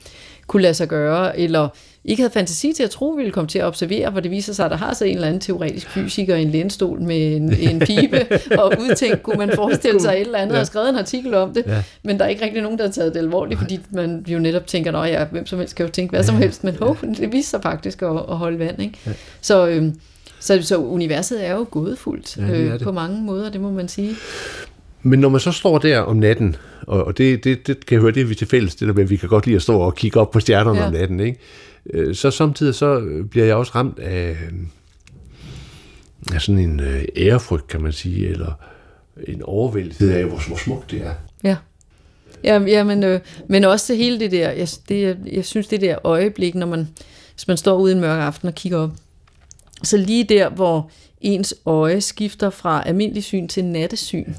kunne lade sig gøre, eller ikke havde fantasi til at tro, ville komme til at observere, hvor det viser sig, at der har så en eller anden teoretisk fysiker i en lænestol med en, en pibe, og udtænkt kunne man forestille sig et eller andet, Ja. og skrevet en artikel om det, Ja. men der er ikke rigtig nogen, der har taget det alvorligt, fordi man jo netop tænker, at ja, hvem som helst kan jo tænke hvad som helst, men hov, det viser sig faktisk at, at holde vand. Ikke? Ja. Så, øhm, så, så universet er jo gådefuldt Ja, det er øh, det. på mange måder, det må man sige. Men når man så står der om natten, og, og det, det, det kan jeg høre, det er vi til fælles, det der med, at vi kan godt lide at stå og kigge op på stjernerne ja. Om natten, ikke? Øh, så samtidig så bliver jeg også ramt af, af sådan en øh, ærefrygt, kan man sige, eller en overvældelse af, hvor, hvor smukt det er. Ja. Ja, ja men, øh, men også hele det der, jeg, det, jeg synes det der øjeblik, når man, hvis man står ude en mørk aften og kigger op, så lige der, hvor ens øje skifter fra almindelig syn til nattesyn,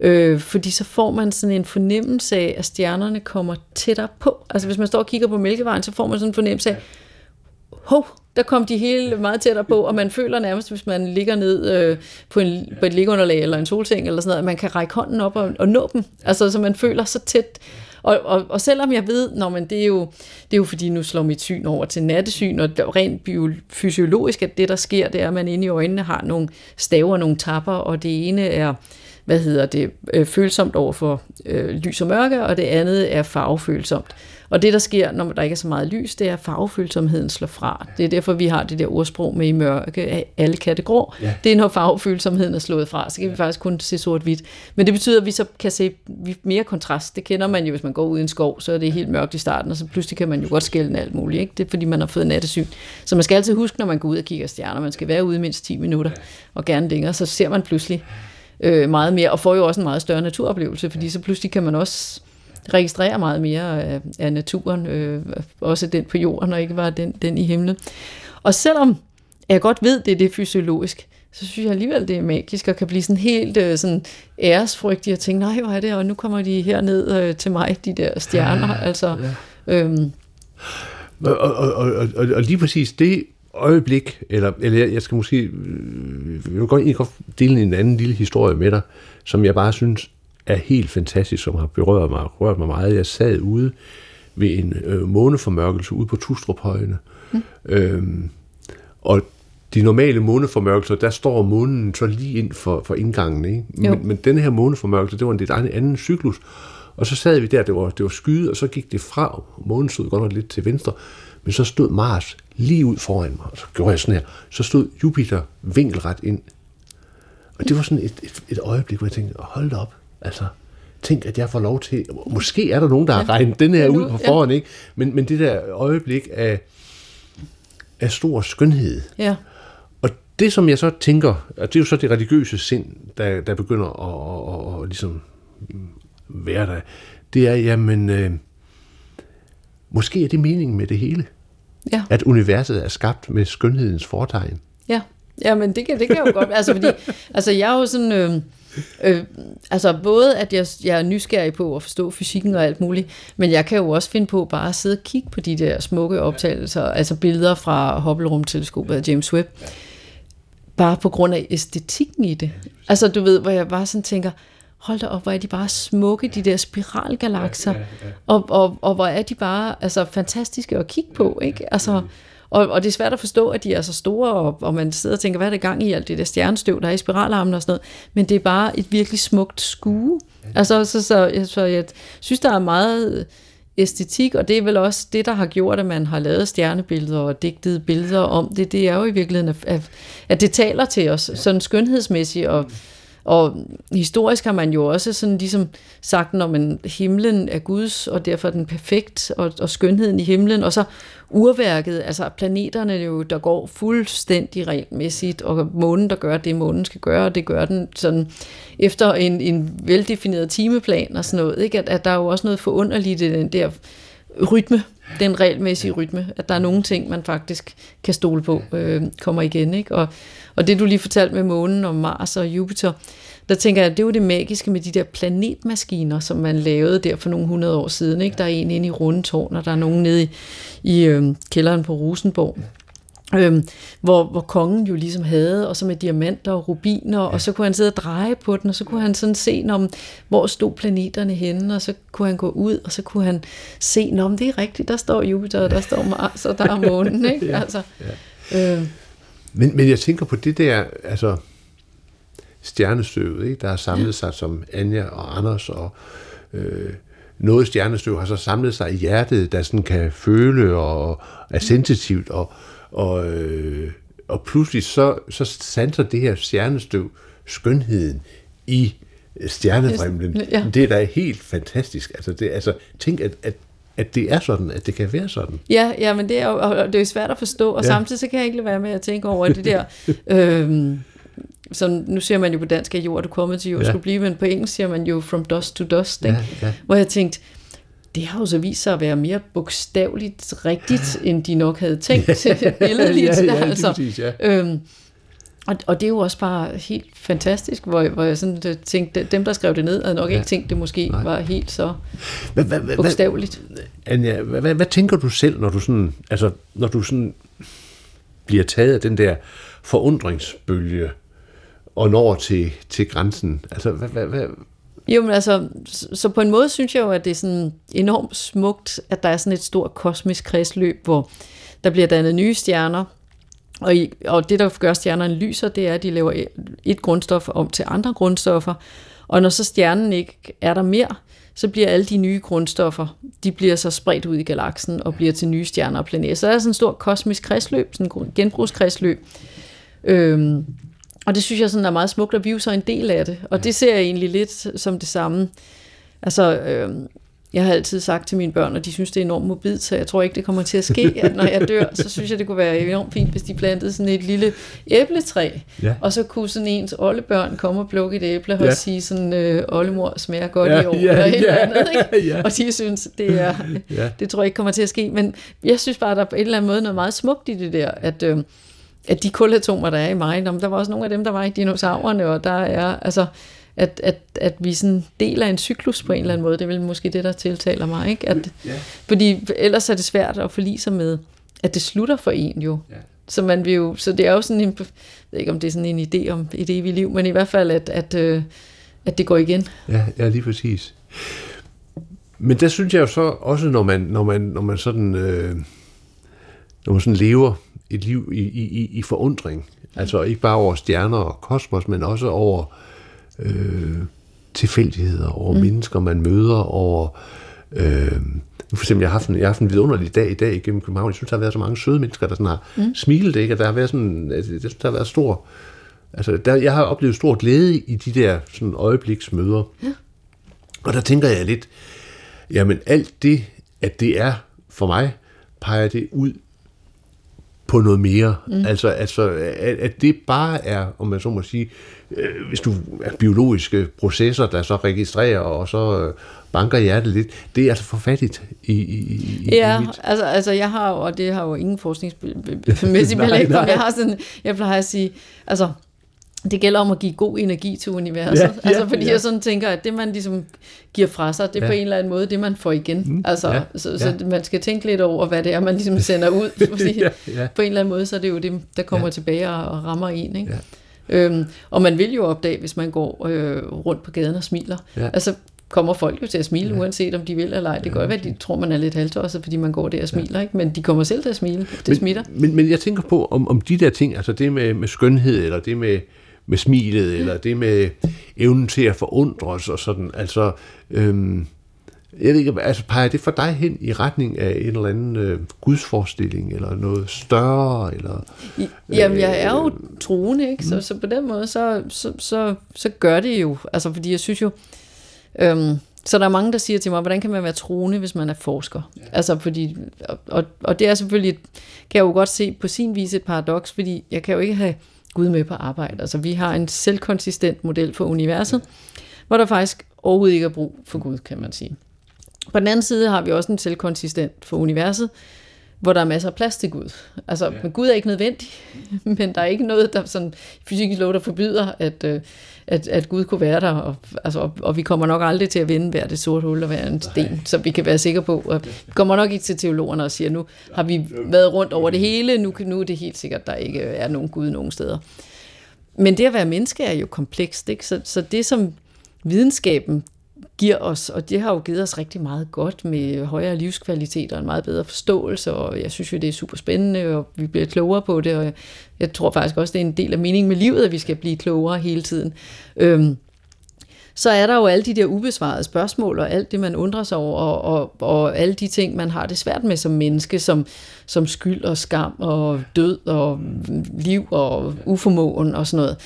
øh, fordi så får man sådan en fornemmelse af, at stjernerne kommer tættere på. Altså hvis man står og kigger på Mælkevejen, så får man sådan en fornemmelse af, hov, der kom de hele meget tættere på, og man føler nærmest, hvis man ligger ned øh, på, en, på et liggeunderlag eller en solseng eller sådan noget, at man kan række hånden op og, og nå dem. Altså, så man føler så tæt. Og, og, og selvom jeg ved, når man, det, er jo, det er jo fordi, nu slår mit syn over til nattesyn, og det er rent bio, fysiologisk, at det, der sker, det er, at man inde i øjnene har nogle staver, nogle tapper, og det ene er hvad hedder det, øh, følsomt over for øh, lys og mørke, og det andet er farvefølsomt. Og det, der sker, når der ikke er så meget lys, det er, at farvefølsomheden slår fra. Det er derfor, vi har det der ordsprog med i mørke, alle katte grå. Ja. Det er, når farvefølsomheden er slået fra, så kan ja. vi faktisk kun se sort-hvidt. Men det betyder, at vi så kan se mere kontrast. Det kender man jo, hvis man går ud i en skov, så er det helt mørkt i starten, og så pludselig kan man jo godt skælne alt muligt. Ikke? Det er, fordi man har fået nattesyn. Så man skal altid huske, når man går ud og kigger stjerner, man skal være ude mindst 10 minutter, og gerne længere, så ser man pludselig øh, meget mere, og får jo også en meget større naturoplevelse, fordi så pludselig kan man også registrere meget mere af, af naturen, øh, også den på jorden, og ikke bare den, den i himlen. Og selvom jeg godt ved, det er det fysiologisk, så synes jeg alligevel, det er magisk, og kan blive sådan helt øh, sådan æresfrygtig, og tænke, nej, hvor er det, og nu kommer de herned øh, til mig, de der stjerner, ja, altså. Ja. Øhm. Og, og, og, og, og lige præcis det øjeblik, eller, eller jeg skal måske, øh, jeg vil godt dele en anden lille historie med dig, som jeg bare synes er helt fantastisk, som har berørt mig, rørt mig meget. Jeg sad ude ved en øh, måneformørkelse ude på Tustruphøjene, mm. øhm, og de normale måneformørkelser, der står månen så lige ind for, for indgangen. Ikke? Men, men den her måneformørkelse, det var en lidt anden, anden cyklus. Og så sad vi der, det var, det var skyde, og så gik det fra. Månen stod godt nok lidt til venstre, men så stod Mars lige ud foran mig, og så gjorde jeg sådan her. Så stod Jupiter vinkelret ind. Og det var sådan et, et, et øjeblik, hvor jeg tænkte, hold op, Altså, tænk, at jeg får lov til... Måske er der nogen, der har regnet den her ud på forhånd, ja. ikke? Men, men det der øjeblik af, af stor skønhed. Ja. Og det, som jeg så tænker, og det er jo så det religiøse sind, der, der begynder at, at, at, at ligesom være der, det er, jamen, øh, måske er det meningen med det hele. Ja. At universet er skabt med skønhedens fortegn. Ja, ja men det kan, det kan jo godt Altså, fordi, altså, jeg er jo sådan... Øh, Øh, altså både, at jeg, jeg er nysgerrig på at forstå fysikken og alt muligt, men jeg kan jo også finde på bare at sidde og kigge på de der smukke optagelser, altså billeder fra Hubble-rumteleskopet af James Webb, bare på grund af æstetikken i det. Altså du ved, hvor jeg bare sådan tænker, hold da op, hvor er de bare smukke, de der spiralgalakser, ja, ja, ja. Og, og, og hvor er de bare altså, fantastiske at kigge på, ikke? Altså, og, og det er svært at forstå, at de er så store, og, og man sidder og tænker, hvad er det gang i alt det der stjernestøv, der er i spiralarmen og sådan noget. Men det er bare et virkelig smukt skue. Altså, så, så, så jeg synes, der er meget æstetik, og det er vel også det, der har gjort, at man har lavet stjernebilleder og digtet billeder om det. Det er jo i virkeligheden, at, at det taler til os, sådan skønhedsmæssigt, og og historisk har man jo også sådan ligesom sagt, når man himlen er Guds, og derfor er den perfekt, og, og skønheden i himlen, og så urværket, altså planeterne jo, der går fuldstændig regelmæssigt, og månen, der gør det, månen skal gøre, og det gør den sådan efter en, en veldefineret timeplan og sådan noget, ikke? At, at der er jo også noget forunderligt i den der rytme, den regelmæssige rytme, at der er nogle ting, man faktisk kan stole på, øh, kommer igen, ikke? Og, og det du lige fortalte med månen og Mars og Jupiter, der tænker jeg, at det er jo det magiske med de der planetmaskiner, som man lavede der for nogle hundrede år siden. Ikke? Der er en inde i Rundetårn, og der er nogen nede i, i øh, kælderen på Rosenborg. Øhm, hvor, hvor kongen jo ligesom havde, og så med diamanter og rubiner, ja. og så kunne han sidde og dreje på den, og så kunne han sådan se, om, hvor stod planeterne henne, og så kunne han gå ud, og så kunne han se, om det er rigtigt, der står Jupiter, og der står Mars, og der er månen, ikke? ja. Altså, ja. Øh, men, men jeg tænker på det der, altså stjernestøvet, ikke? der har samlet ja. sig som Anja og Anders, og øh, noget stjernestøv har så samlet sig i hjertet, der sådan kan føle og er sensitivt, og, og, øh, og pludselig så, så sanser det her stjernestøv skønheden i stjernefremlen. Ja. Det er da helt fantastisk. Altså, det, altså tænk, at, at at det er sådan, at det kan være sådan. Ja, ja men det er jo og det er svært at forstå, og ja. samtidig så kan jeg ikke lade være med at tænke over det der, øhm, som nu siger man jo på dansk, at jord er kommet til jord ja. skulle blive, men på engelsk siger man jo from dust to dust, ikke? Ja, ja. hvor jeg tænkte, det har jo så vist sig at være mere bogstaveligt rigtigt, end de nok havde tænkt billedligt. Ja, ja, altså, præcis, ja. øhm, og, og det er jo også bare helt fantastisk, hvor, hvor jeg sådan øh, tænkte, dem der skrev det ned, havde nok ja. ikke tænkt, det måske Nej. var helt så hvad, hvad, hvad, bogstaveligt. Anja, hvad, hvad, hvad tænker du selv, når du sådan, altså, når du sådan bliver taget af den der forundringsbølge og når til, til grænsen? Altså, hvad, hvad, hvad, jo, men altså, så på en måde synes jeg jo, at det er sådan enormt smukt, at der er sådan et stort kosmisk kredsløb, hvor der bliver dannet nye stjerner, og, i, og det, der gør stjernerne lyser, det er, at de laver et grundstof om til andre grundstoffer, Og når så stjernen ikke er der mere, så bliver alle de nye grundstoffer, de bliver så spredt ud i galaksen og bliver til nye stjerner og planeter. Så der er sådan en stor kosmisk kredsløb, sådan en genbrugskredsløb. Øhm, og det synes jeg sådan er meget smukt, og vi er jo så en del af det. Og det ser jeg egentlig lidt som det samme. Altså, øhm, jeg har altid sagt til mine børn, og de synes, det er enormt mobilt, så jeg tror ikke, det kommer til at ske, at når jeg dør, så synes jeg, det kunne være enormt fint, hvis de plantede sådan et lille æbletræ, ja. og så kunne sådan ens oldebørn komme og plukke et æble og ja. sige sådan, øh, oldemor smager godt ja, i år, ja, eller et ja, eller andet, ikke? Ja. Og de synes, det er, ja. det tror jeg ikke kommer til at ske, men jeg synes bare, der er på en eller anden måde noget meget smukt i det der, at, øh, at de kulatomer, der er i mig, der var også nogle af dem, der var i dinosaurerne, og der er, altså, at, at, at vi sådan deler en cyklus på en eller anden måde. Det er vel måske det, der tiltaler mig. Ikke? At, ja. Fordi ellers er det svært at forlige sig med, at det slutter for en jo. Ja. Så, man vil jo, så det er jo sådan en, jeg ved ikke om det er sådan en idé om et evigt liv, men i hvert fald, at, at, øh, at det går igen. Ja, ja, lige præcis. Men der synes jeg jo så også, når man, når man, når man sådan, øh, når man sådan lever et liv i, i, i forundring, altså ikke bare over stjerner og kosmos, men også over øh, tilfældigheder, over mm. mennesker, man møder, over... Øh, for eksempel, jeg har haft en, jeg har haft en vidunderlig dag i dag igennem København. Jeg synes, der har været så mange søde mennesker, der sådan har mm. smilet, ikke? At der har været sådan, jeg synes, der har været stor... Altså, der, jeg har oplevet stor glæde i de der sådan øjebliksmøder. Ja. Og der tænker jeg lidt, jamen alt det, at det er for mig, peger det ud på noget mere. Mm. Altså, altså at, at det bare er, om man så må sige, øh, hvis du er biologiske processer, der så registrerer og så øh, banker hjertet lidt, det er altså for fattigt i, i, i Ja, i altså, altså jeg har jo, og det har jo ingen forskningsmæssig belæg for, jeg har sådan, jeg plejer at sige, altså det gælder om at give god energi til universet. Ja, ja, altså fordi ja. jeg sådan tænker, at det man ligesom giver fra sig, det er ja. på en eller anden måde det, man får igen. Mm, altså, ja, så, ja. så man skal tænke lidt over, hvad det er, man ligesom sender ud. Fordi ja, ja. På en eller anden måde, så er det jo det, der kommer ja. tilbage og, og rammer en. Ikke? Ja. Øhm, og man vil jo opdage, hvis man går øh, rundt på gaden og smiler. Ja. Altså kommer folk jo til at smile, ja. uanset om de vil eller ej. Det kan godt være, at de tror, man er lidt halvtosset, fordi man går der og smiler, ja. ikke? men de kommer selv til at smile. Det men, smitter. Men, men jeg tænker på, om, om de der ting, altså det med, med skønhed, eller det med med smilet, eller det med evnen til at forundres og sådan. Altså, øhm, jeg ved ikke, altså peger det for dig hen i retning af en eller anden øh, gudsforestilling, eller noget større, eller... Øh, Jamen, jeg er jo øh, troende, ikke? Så, mm. så på den måde, så, så, så, så gør det jo, altså fordi jeg synes jo, øhm, så der er mange, der siger til mig, hvordan kan man være troende, hvis man er forsker? Ja. Altså fordi, og, og det er selvfølgelig, kan jeg jo godt se på sin vis et paradoks, fordi jeg kan jo ikke have Gud med på arbejde. Altså vi har en selvkonsistent model for universet, hvor der faktisk overhovedet ikke er brug for Gud, kan man sige. På den anden side har vi også en selvkonsistent for universet, hvor der er masser af plads til Gud. Altså, ja. men Gud er ikke nødvendig, men der er ikke noget, der sådan, fysikkens lov, der forbyder, at, øh, at, at Gud kunne være der, og, altså, og, og vi kommer nok aldrig til at vinde hver det sorte hul og være en sten, Nej. så vi kan være sikre på. Og vi kommer nok ikke til teologerne og siger, nu har vi været rundt over det hele, nu, nu er det helt sikkert, at der ikke er nogen Gud nogen steder. Men det at være menneske er jo komplekst, ikke? Så, så det som videnskaben giver os, og det har jo givet os rigtig meget godt med højere livskvalitet og en meget bedre forståelse, og jeg synes jo, det er super spændende, og vi bliver klogere på det, og jeg tror faktisk også, det er en del af meningen med livet, at vi skal blive klogere hele tiden. Øhm, så er der jo alle de der ubesvarede spørgsmål, og alt det, man undrer sig over, og, og, og alle de ting, man har det svært med som menneske, som, som skyld og skam og død og liv og uformåen og sådan noget.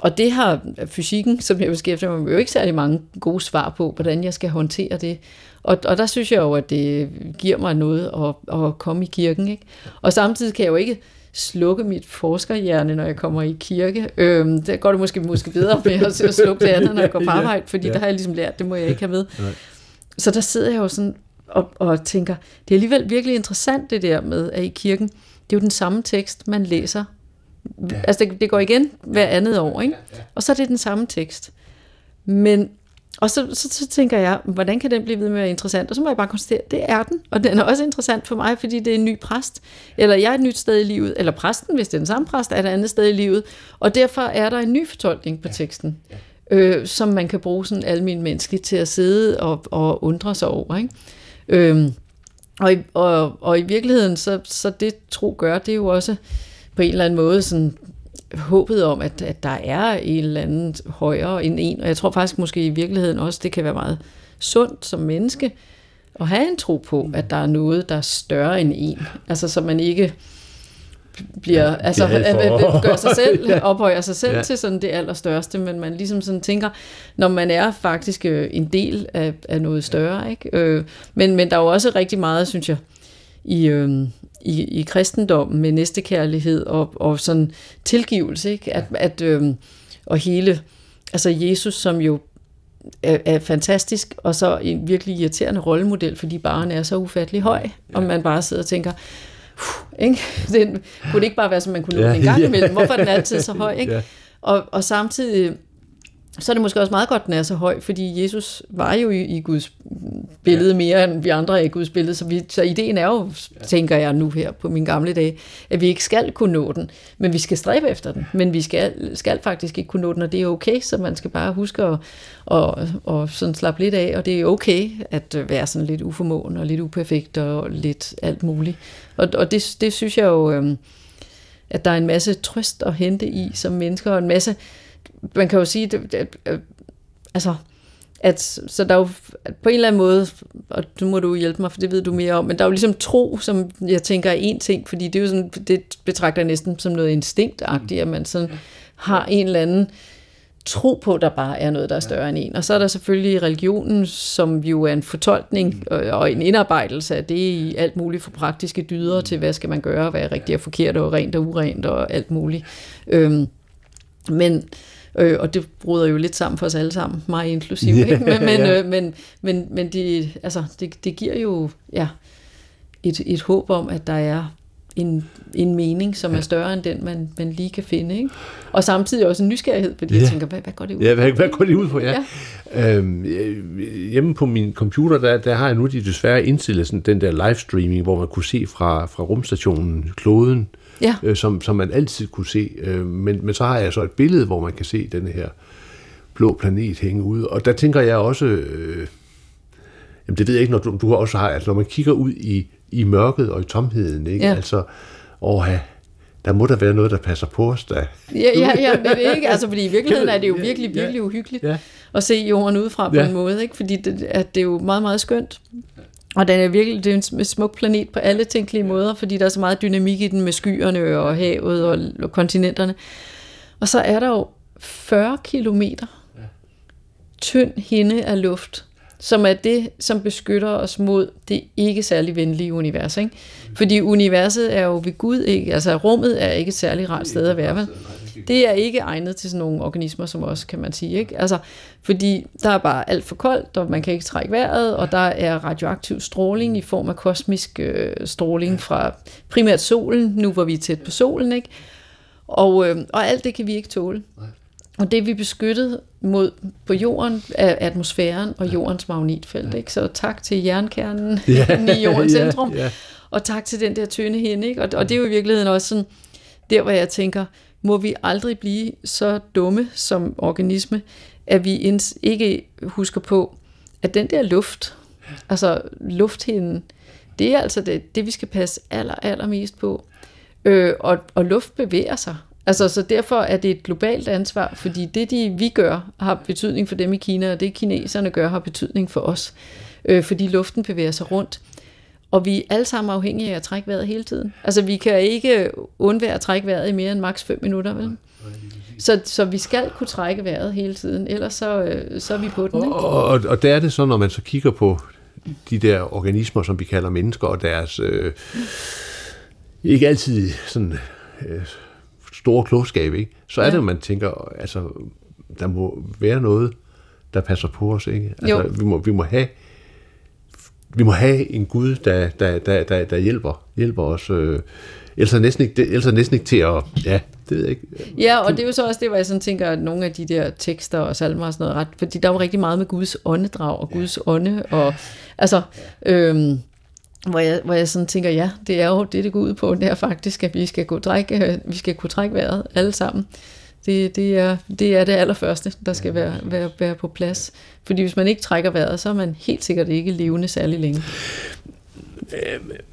Og det har fysikken, som jeg beskæftiger mig jo ikke særlig mange gode svar på, hvordan jeg skal håndtere det. Og, og der synes jeg jo, at det giver mig noget at, at komme i kirken. Ikke? Og samtidig kan jeg jo ikke slukke mit forskerhjerne, når jeg kommer i kirke. Øhm, der går det måske, måske bedre med at slukke det andet, når jeg går på arbejde, fordi ja. der har jeg ligesom lært, det må jeg ikke have med. Nej. Så der sidder jeg jo sådan og, og tænker, det er alligevel virkelig interessant det der med, at i kirken, det er jo den samme tekst, man læser Ja. Altså det, det går igen hver andet år, ikke? Og så er det den samme tekst. Men, og så, så, så tænker jeg, hvordan kan den blive ved med at være interessant? Og så må jeg bare konstatere, det er den. Og den er også interessant for mig, fordi det er en ny præst. Eller jeg er et nyt sted i livet. Eller præsten, hvis det er den samme præst, er et andet sted i livet. Og derfor er der en ny fortolkning på teksten. Øh, som man kan bruge sådan almindelig menneske til at sidde og, og undre sig over. Ikke? Øh, og, i, og, og i virkeligheden, så, så det tro gør, det er jo også på en eller anden måde sådan håbet om, at, at der er en eller anden højere end en, og jeg tror faktisk måske i virkeligheden også, det kan være meget sundt som menneske, at have en tro på, at der er noget, der er større end en. Altså, så man ikke bliver, ja, altså, gør sig selv, ja. ophøjer sig selv ja. til sådan det allerstørste, men man ligesom sådan tænker, når man er faktisk øh, en del af, af noget større, ikke? Øh, men, men der er jo også rigtig meget, synes jeg, i, øh, i, i kristendommen med næstekærlighed og, og sådan tilgivelse, ikke? At, at, øh, og hele, altså Jesus, som jo er, er fantastisk, og så en virkelig irriterende rollemodel, fordi barnet er så ufattelig høj, ja. og man bare sidder og tænker, ikke? Den, kunne det ikke bare være, som man kunne nå ja, en gang imellem? Hvorfor er den altid så høj? Ikke? Ja. Og, og samtidig så er det måske også meget godt, den er så høj, fordi Jesus var jo i, i Guds billede ja. mere, end vi andre er i Guds billede. Så, vi, så ideen er jo, ja. tænker jeg nu her på mine gamle dage, at vi ikke skal kunne nå den, men vi skal stræbe efter den. Men vi skal, skal faktisk ikke kunne nå den, og det er okay, så man skal bare huske at, at, at sådan slappe lidt af, og det er okay at være sådan lidt uformående og lidt uperfekt og lidt alt muligt. Og, og det, det synes jeg jo, øhm, at der er en masse trøst at hente i som mennesker, og en masse man kan jo sige, det, det, øh, altså, at, så der er jo på en eller anden måde, og nu må du hjælpe mig, for det ved du mere om, men der er jo ligesom tro, som jeg tænker er en ting, fordi det er jo sådan, det betragter jeg næsten som noget instinktagtigt, at man sådan har en eller anden tro på, at der bare er noget, der er større end en. Og så er der selvfølgelig religionen, som jo er en fortolkning og en indarbejdelse af det i alt muligt fra praktiske dyder til, hvad skal man gøre, hvad er rigtigt og forkert og rent og urent og alt muligt. Øhm, men Øh, og det bryder jo lidt sammen for os alle sammen, mig inklusiv. Yeah, ikke? Men, men, yeah. øh, men, men, men de, altså, det, det giver jo ja, et, et håb om, at der er en, en mening, som er større end den, man, man lige kan finde. Ikke? Og samtidig også en nysgerrighed, fordi ja. jeg tænker, hvad, hvad går det ud på? Ja, hvad, hvad går det ud på? Ja. ja. Øhm, hjemme på min computer, der, der har jeg nu de desværre indstillet sådan den der livestreaming, hvor man kunne se fra, fra rumstationen, kloden, ja. øh, som, som man altid kunne se. Øh, men, men så har jeg så et billede, hvor man kan se den her blå planet hænge ud. Og der tænker jeg også, øh, jamen det ved jeg ikke, når du, du også har, altså når man kigger ud i, i mørket og i tomheden, ikke? Ja. altså, åh, der må der være noget, der passer på os, da. Ja, ja, ja, det er ikke, altså fordi i virkeligheden er det jo virkelig, virkelig uhyggeligt ja. at se jorden udefra på ja. en måde, ikke? fordi det, at det er jo meget, meget skønt. Og den er virkelig det er en smuk planet på alle tænkelige måder, fordi der er så meget dynamik i den med skyerne og havet og, og kontinenterne. Og så er der jo 40 kilometer tynd hinde af luft, som er det, som beskytter os mod det ikke særlig venlige univers. Ikke? Fordi universet er jo ved Gud ikke, altså rummet er ikke et særlig rart sted at være. Vel? Det er ikke egnet til sådan nogle organismer som os, kan man sige. Ikke? Altså, fordi der er bare alt for koldt, og man kan ikke trække vejret, og der er radioaktiv stråling i form af kosmisk øh, stråling fra primært solen, nu hvor vi er tæt på solen. Ikke? Og, øh, og alt det kan vi ikke tåle. Og det vi er beskyttet mod på jorden er atmosfæren og jordens magnetfelt. Ikke? Så tak til jernkernen i jordens centrum. Ja. Og tak til den der tynde hende. Ikke? Og, og det er jo i virkeligheden også sådan, der hvor jeg tænker, må vi aldrig blive så dumme som organisme, at vi ikke husker på, at den der luft, altså lufthinden, det er altså det, det vi skal passe aller, aller mest på. Øh, og, og luft bevæger sig. Altså, så derfor er det et globalt ansvar, fordi det, de, vi gør, har betydning for dem i Kina, og det kineserne gør, har betydning for os. Øh, fordi luften bevæger sig rundt. Og vi er alle sammen afhængige af at trække vejret hele tiden. Altså vi kan ikke undvære at trække vejret i mere end maks 5 minutter, vel? Så, så vi skal kunne trække vejret hele tiden, ellers så, øh, så er vi på den. Ikke? Og, og, og der er det så, når man så kigger på de der organismer, som vi kalder mennesker, og deres øh, ikke altid sådan øh, store klogskab, ikke? så er ja. det, man tænker, altså, der må være noget, der passer på os. Ikke? Altså, vi, må, vi må have vi må have en Gud, der, der, der, der, der hjælper, hjælper os. Øh, ellers, er næsten ikke, ellers er næsten ikke til at... Ja, det ved jeg ikke. Ja, og det er jo så også det, hvor jeg sådan tænker, at nogle af de der tekster og salmer og sådan noget ret, fordi der er jo rigtig meget med Guds åndedrag og Guds ånde, og altså... Øhm, hvor jeg, hvor jeg sådan tænker, ja, det er jo det, det går ud på, det er faktisk, at vi skal, kunne trække, vi skal kunne trække vejret alle sammen. Det, det, er, det er det allerførste, der skal være, være, være på plads. Fordi hvis man ikke trækker vejret, så er man helt sikkert ikke levende særlig længe.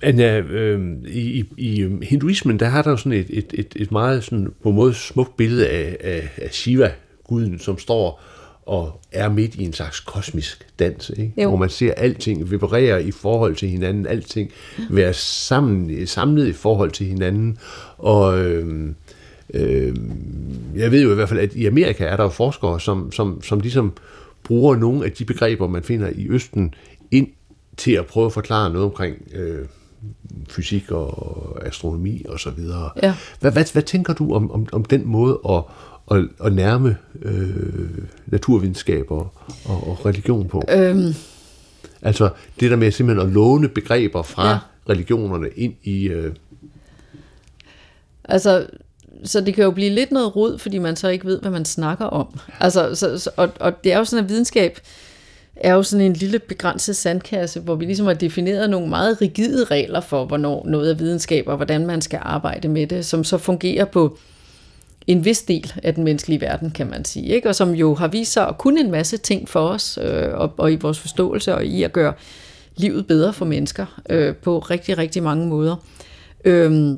Anja, øh, i, i hinduismen, der har der jo sådan et, et, et, et meget sådan, på en måde smukt billede af, af, af Shiva, guden, som står og er midt i en slags kosmisk dans, ikke? hvor man ser alting vibrere i forhold til hinanden, alting være sammen, samlet i forhold til hinanden, og øh, øh, jeg ved jo i hvert fald, at i Amerika er der jo forskere, som, som, som ligesom bruger nogle af de begreber, man finder i Østen, ind til at prøve at forklare noget omkring øh, fysik og astronomi og så videre. Ja. Hvad, hvad, hvad tænker du om, om, om den måde at, at, at nærme øh, naturvidenskab og, og, og religion på? Øhm. Altså det der med simpelthen at låne begreber fra ja. religionerne ind i... Øh... Altså, så det kan jo blive lidt noget rod, fordi man så ikke ved, hvad man snakker om. Altså, så, så, og, og det er jo sådan, at videnskab er jo sådan en lille begrænset sandkasse, hvor vi ligesom har defineret nogle meget rigide regler for, hvornår noget er videnskab, og hvordan man skal arbejde med det, som så fungerer på en vis del af den menneskelige verden, kan man sige, ikke? og som jo har vist sig at kunne en masse ting for os, øh, og, og i vores forståelse, og i at gøre livet bedre for mennesker øh, på rigtig, rigtig mange måder. Øh,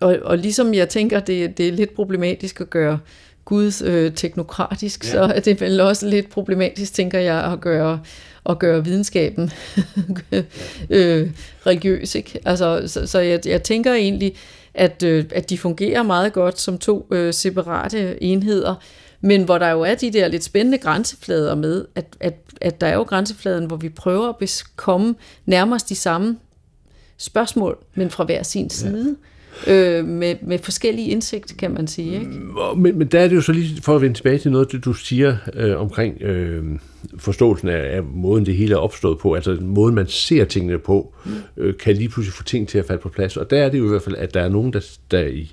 og, og ligesom jeg tænker, det, det er lidt problematisk at gøre Gud øh, teknokratisk, ja. så er det vel også lidt problematisk, tænker jeg, at gøre, at gøre videnskaben øh, religiøs. Ikke? Altså, så så jeg, jeg tænker egentlig, at, øh, at de fungerer meget godt som to øh, separate enheder, men hvor der jo er de der lidt spændende grænseflader med, at, at, at der er jo grænsefladen, hvor vi prøver at komme nærmest de samme spørgsmål, men fra hver sin side. Ja øh, med, med forskellige indsigt, kan man sige. Ikke? Men, men der er det jo så lige, for at vende tilbage til noget, det du siger øh, omkring øh, forståelsen af, af måden, det hele er opstået på, altså måden, man ser tingene på, øh, kan lige pludselig få ting til at falde på plads. Og der er det jo i hvert fald, at der er nogen, der, der i,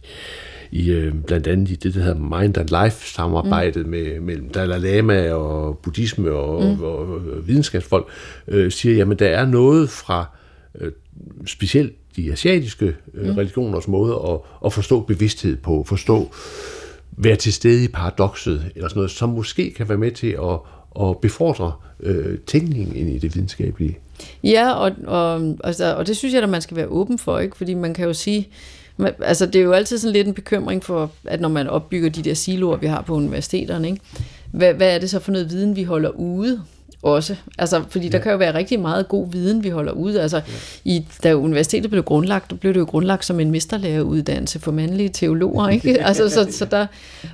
i øh, blandt andet i det, der hedder Mind and Life-samarbejdet mm. med, mellem Dalai Lama og buddhisme og, mm. og, og, og videnskabsfolk, øh, siger, jamen der er noget fra øh, specielt de asiatiske øh, mm. religioners måde at, at forstå bevidsthed på, forstå, være til stede i paradokset, eller sådan noget, som måske kan være med til at, at befordre øh, tænkningen ind i det videnskabelige. Ja, og, og, altså, og det synes jeg, at man skal være åben for, ikke? fordi man kan jo sige, altså det er jo altid sådan lidt en bekymring for, at når man opbygger de der siloer, vi har på universiteterne, ikke? Hvad, hvad er det så for noget viden, vi holder ude? Også. Altså, fordi ja. der kan jo være rigtig meget god viden, vi holder ud. Altså, ja. i, da universitetet blev grundlagt, blev det jo grundlagt som en mesterlæreruddannelse for mandlige teologer, ikke? Altså, så, så der,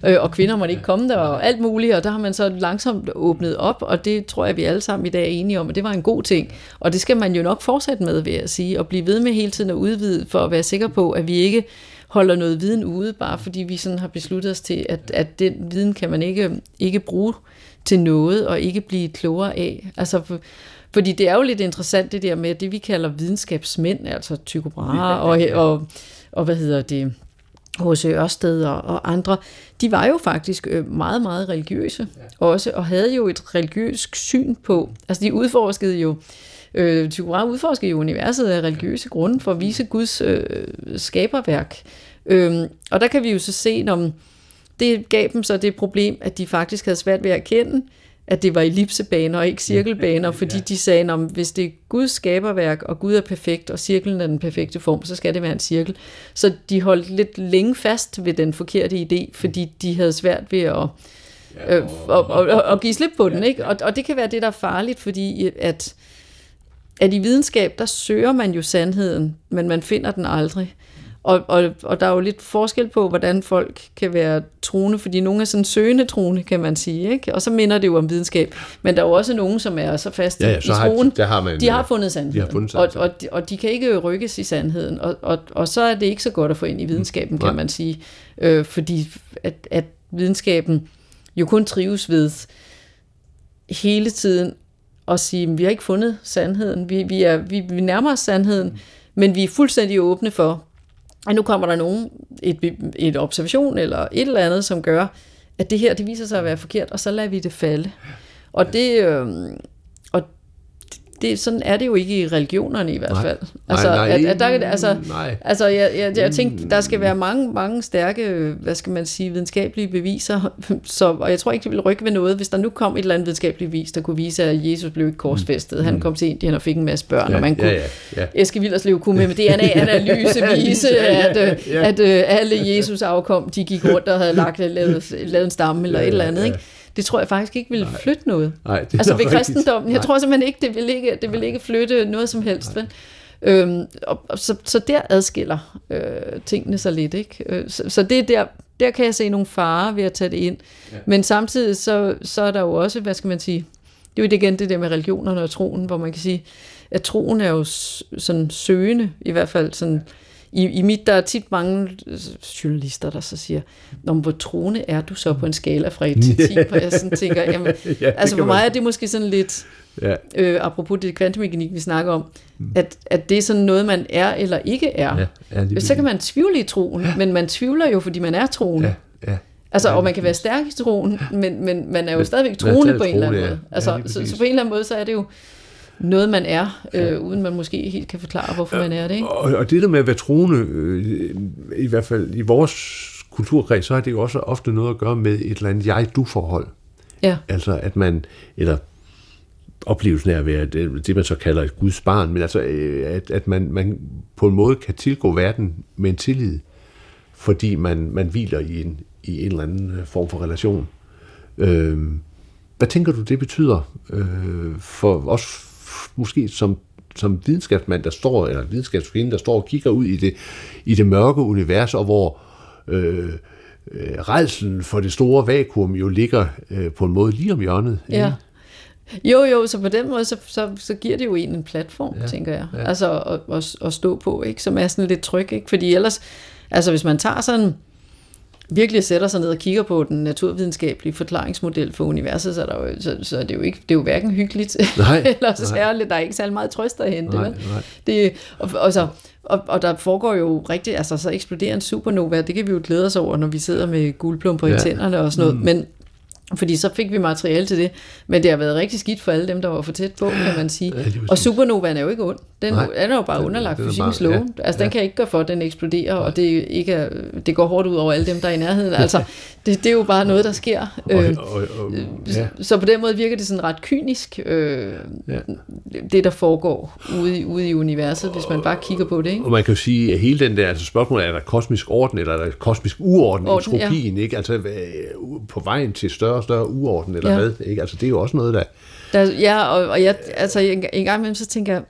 øh, og kvinder måtte ikke komme der, og alt muligt, og der har man så langsomt åbnet op, og det tror jeg, vi alle sammen i dag er enige om, at det var en god ting. Og det skal man jo nok fortsætte med, vil jeg sige, og blive ved med hele tiden at udvide, for at være sikker på, at vi ikke holder noget viden ude, bare fordi vi sådan har besluttet os til, at, at den viden kan man ikke, ikke bruge til noget og ikke blive klogere af. Altså, for, fordi det er jo lidt interessant det der med det, vi kalder videnskabsmænd, altså Tycho Brahe og, og, og hvad hedder det, H.C. Ørsted og, og andre, de var jo faktisk øh, meget, meget religiøse også, og havde jo et religiøst syn på, altså de udforskede jo, øh, Tycho Brahe udforskede jo universet af religiøse grunde for at vise Guds øh, skaberværk. Øh, og der kan vi jo så se, når det gav dem så det problem, at de faktisk havde svært ved at erkende, at det var ellipsebaner og ikke cirkelbaner, fordi de sagde, at hvis det er Guds skaberværk, og Gud er perfekt, og cirklen er den perfekte form, så skal det være en cirkel. Så de holdt lidt længe fast ved den forkerte idé, fordi de havde svært ved at, øh, og, og, og, og give slip på den. Ikke? Og, og det kan være det, der er farligt, fordi at, at i videnskab, der søger man jo sandheden, men man finder den aldrig. Og, og, og der er jo lidt forskel på, hvordan folk kan være troende, fordi nogle er sådan søgende troende, kan man sige, ikke? og så minder det jo om videnskab. Men der er jo også nogen, som er så fast ja, ja, så i troen, har, har man, de har fundet sandheden, de har fundet sandheden. Og, og, de, og de kan ikke rykkes i sandheden, og, og, og så er det ikke så godt at få ind i videnskaben, kan man sige, øh, fordi at, at videnskaben jo kun trives ved hele tiden at sige, at vi har ikke fundet sandheden, vi, vi, er, vi, vi nærmer os sandheden, men vi er fuldstændig åbne for, og nu kommer der nogen, et, et observation eller et eller andet, som gør, at det her, det viser sig at være forkert, og så lader vi det falde. Og det, øh, det, sådan er det jo ikke i religionerne i hvert Nej. fald. Altså, nej, at, at der, altså, nej. altså jeg, jeg, jeg tænkte, der skal være mange, mange stærke, hvad skal man sige, videnskabelige beviser, så, og jeg tror ikke, det vil rykke ved noget, hvis der nu kom et eller andet videnskabeligt bevis, der kunne vise, at Jesus blev ikke korsfæstet. Han kom til Indien og fik en masse børn, Ja, og man kunne ja, ja, ja. Eske Villerslev kunne med DNA-analyse vise, Ja, at, ja, øh, ja. at øh, alle Jesus afkom, de gik rundt og havde lagt, lavet, lavet en stamme eller Ja, et eller ja, andet. ja. Ikke? Det tror jeg faktisk ikke ville flytte noget. Nej, det Altså ved rigtigt. kristendommen, jeg Nej. tror simpelthen ikke, det vil ikke, det vil ikke flytte noget som helst. Vel? Øhm, og, og så, så der adskiller øh, tingene sig lidt. Ikke? Øh, Så, så det er der, der kan jeg se nogle farer ved at tage det ind. Ja. Men samtidig så, så er der jo også, hvad skal man sige, det er jo igen det der med religionerne og troen, hvor man kan sige, at troen er jo sådan søgende, i hvert fald sådan, i, i mit, der er tit mange øh, journalister, der så siger, Nå, hvor troende er du så på en skala fra 1 til 10? Hvor jeg sådan tænker, jamen, Ja, altså for man- mig er det måske sådan lidt, Ja, øh, apropos det kvantemekanik, vi snakker om, at, at det er sådan noget, man er eller ikke er. ja, ja, Så kan man tvivle i troen, ja. men man tvivler jo, fordi man er troende. Ja, ja. Altså, Ja, og man kan være stærk i troen, men, men man er jo Men- stadigvæk man troende på en eller anden ja. måde. Ja, Altså, lige så, så på en eller anden måde, så er det jo noget, man er, øh, uden man måske helt kan forklare, hvorfor man er det. Ikke? Og, og det der med at være troende, øh, i hvert fald i vores kulturkreds, så har det jo også ofte noget at gøre med et eller andet jeg-du-forhold. Ja, Altså at man, eller oplevelsen af at være det, det man så kalder et Guds barn, men altså øh, at, at man, man på en måde kan tilgå verden med en tillid, fordi man, man hviler i en, i en eller anden øh, form for relation. Øh, hvad tænker du, det betyder øh, for os måske som, som videnskabsmand, der står, eller videnskabskvinde, der står og kigger ud i det, i det mørke univers, og hvor øh, øh, redselen for det store vakuum jo ligger øh, på en måde lige om hjørnet. ikke? ja. Jo, jo, så på den måde, så, så, så giver det jo en en platform, ja, tænker jeg. Ja. Altså at, at, at stå på, ikke? som er sådan lidt tryg. Ikke? Fordi ellers, altså hvis man tager sådan, virkelig sætter sig ned og kigger på den naturvidenskabelige forklaringsmodel for universet, så er, der jo, så, så er det jo ikke, det er jo hverken hyggeligt, Nej, eller så særligt, der er ikke særlig meget trøst at hente. Nej, vel? nej. Det, og, og, så, og, og der foregår jo rigtig, altså så eksploderer en supernova, det kan vi jo glæde os over, når vi sidder med guldplumper ja. I tænderne og sådan noget, mm. men fordi så fik vi materiale til det, men det har været rigtig skidt for alle dem, der var for tæt på, kan man sige. Ja, og supernovaen er jo ikke ond. Den, Nej. den er jo bare Den- underlagt den fysikkens love. ja, altså den ja. kan ikke gøre for, at den eksploderer, og det, ikke er, det går hårdt ud over alle dem, der er i nærheden. Altså, det, det er jo bare noget, der sker. Og, Øh, og, og, ja. så på den måde virker det sådan ret kynisk, øh, Ja. det der foregår ude, i- ude i universet, hvis man bare kigger på det. Ikke? Og man kan jo sige, at hele den der, altså spørgsmålet er, er der kosmisk orden, eller er der kosmisk uorden, Orden, ja. entropien, ikke? Altså hvad, på vejen til større og større uorden, eller Ja. hvad, ikke? Altså det er jo også noget, der... Der, ja, og, og jeg, altså, en, en gang imellem, så tænker jeg,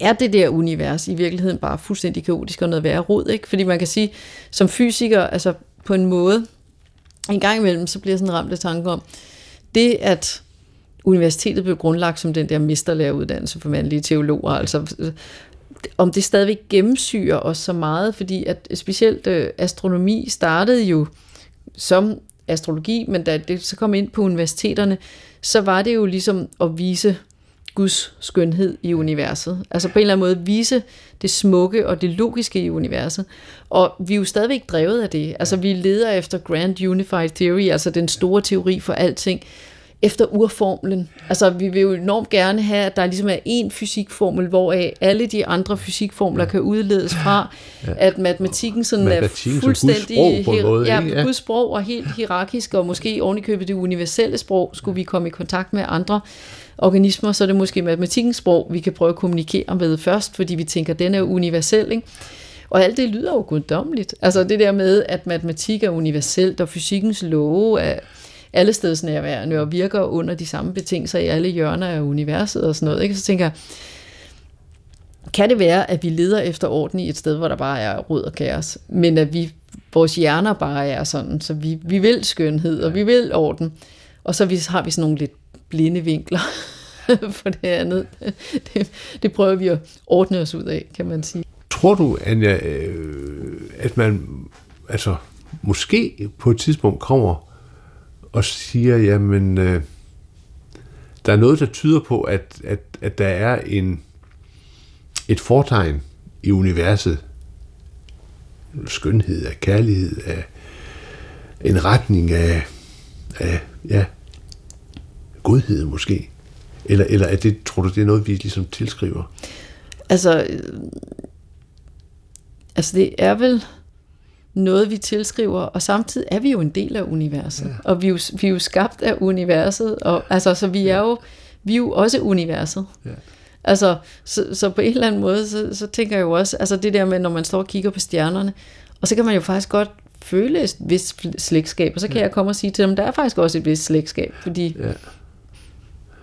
er det der univers i virkeligheden bare fuldstændig kaotisk og noget værre rod, ikke? Fordi man kan sige, som fysiker, altså på en måde, en gang imellem, så bliver jeg sådan ramt af tanke om, det at universitetet blev grundlagt som den der mesterlæreruddannelse for mandlige teologer, altså om det stadigvæk gennemsyrer os så meget, fordi at specielt øh, astronomi startede jo som astrologi, men da det så kom ind på universiteterne, så var det jo ligesom at vise Guds skønhed i universet. Altså på en eller anden måde vise det smukke og det logiske i universet. Og vi er jo stadigvæk drevet af det. Altså vi leder efter Grand Unified Theory, altså den store teori for alting, efter urformlen. Altså vi vil jo enormt gerne have, at der ligesom er en fysikformel, hvoraf alle de andre fysikformler kan udledes fra, at matematikken sådan Matematikken er som Guds fuldstændig sprog på en måde, ja, ikke? Ja. Guds sprog og helt hierarkisk, og måske ovenikøbet det universelle sprog, skulle vi komme i kontakt med andre organismer, så er det måske matematikkens sprog, vi kan prøve at kommunikere med først, fordi vi tænker, den er universel, ikke? Og alt det lyder jo guddommeligt. Altså det der med, at matematik er universelt, og fysikkens love er alle steds nærværende, og virker under de samme betingelser i alle hjørner af universet og sådan noget. Ikke? Så tænker jeg, kan det være, at vi leder efter orden i et sted, hvor der bare er rød og kaos, men at vi, vores hjerner bare er sådan, så vi, vi vil skønhed, og vi vil orden, og så vi, har vi sådan nogle lidt blinde vinkler for det andet. Det, det prøver vi at ordne os ud af, kan man sige. Tror du, Anja, øh, at man altså måske på et tidspunkt kommer og siger, jamen, øh, der er noget, der tyder på, at, at, at der er en, et fortegn i universet. Skønhed, af kærlighed, af en retning af, af ja, godhed måske. Eller, eller er det, tror du, det er noget, vi ligesom tilskriver? Altså, øh, altså det er vel noget, vi tilskriver, og samtidig er vi jo en del af universet. Ja. Og vi er, jo, vi er jo skabt af universet, og altså, så vi er jo, vi er jo også universet. Ja. Altså, så, så på en eller anden måde, så, så tænker jeg jo også, altså det der med, når man står og kigger på stjernerne, og så kan man jo faktisk godt føle et vist slægtskab, og så kan ja. jeg komme og sige til dem, der er faktisk også et vist slægtskab, fordi ja.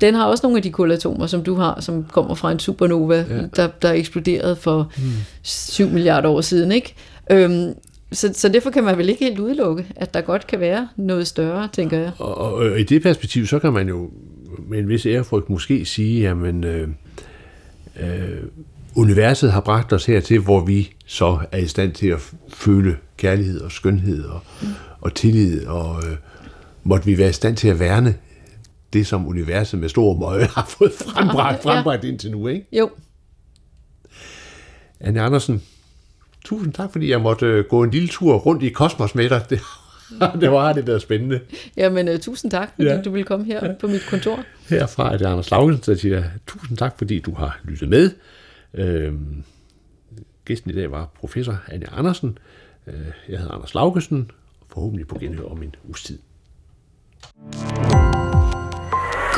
Den har også nogle af de kulatomer, som du har, som kommer fra en supernova, ja. der, der eksploderede for hmm. 7 milliarder år siden, ikke? Øhm, så, så derfor kan man vel ikke helt udelukke, at der godt kan være noget større, tænker jeg. Og, og, og i det perspektiv, så kan man jo med en vis ærefrygt måske sige, jamen, øh, øh, universet har bragt os hertil, hvor vi så er i stand til at føle kærlighed og skønhed og, mm. og tillid, og øh, måtte vi være i stand til at værne det, som universet med store møje har fået frembragt, frembragt ja. indtil nu, ikke? Jo. Anne Andersen, tusind tak, fordi jeg måtte øh, gå en lille tur rundt i kosmos med dig. Det, det var det været spændende. Jamen, uh, tusind tak, fordi ja. du ville komme her ja. på mit kontor. Herfra er det Anders Laugensen, der siger tusind tak, fordi du har lyttet med. Øhm, gæsten i dag var professor Anne Andersen. Øh, jeg hedder Anders Laugesen, og forhåbentlig på genhør om en uges tid.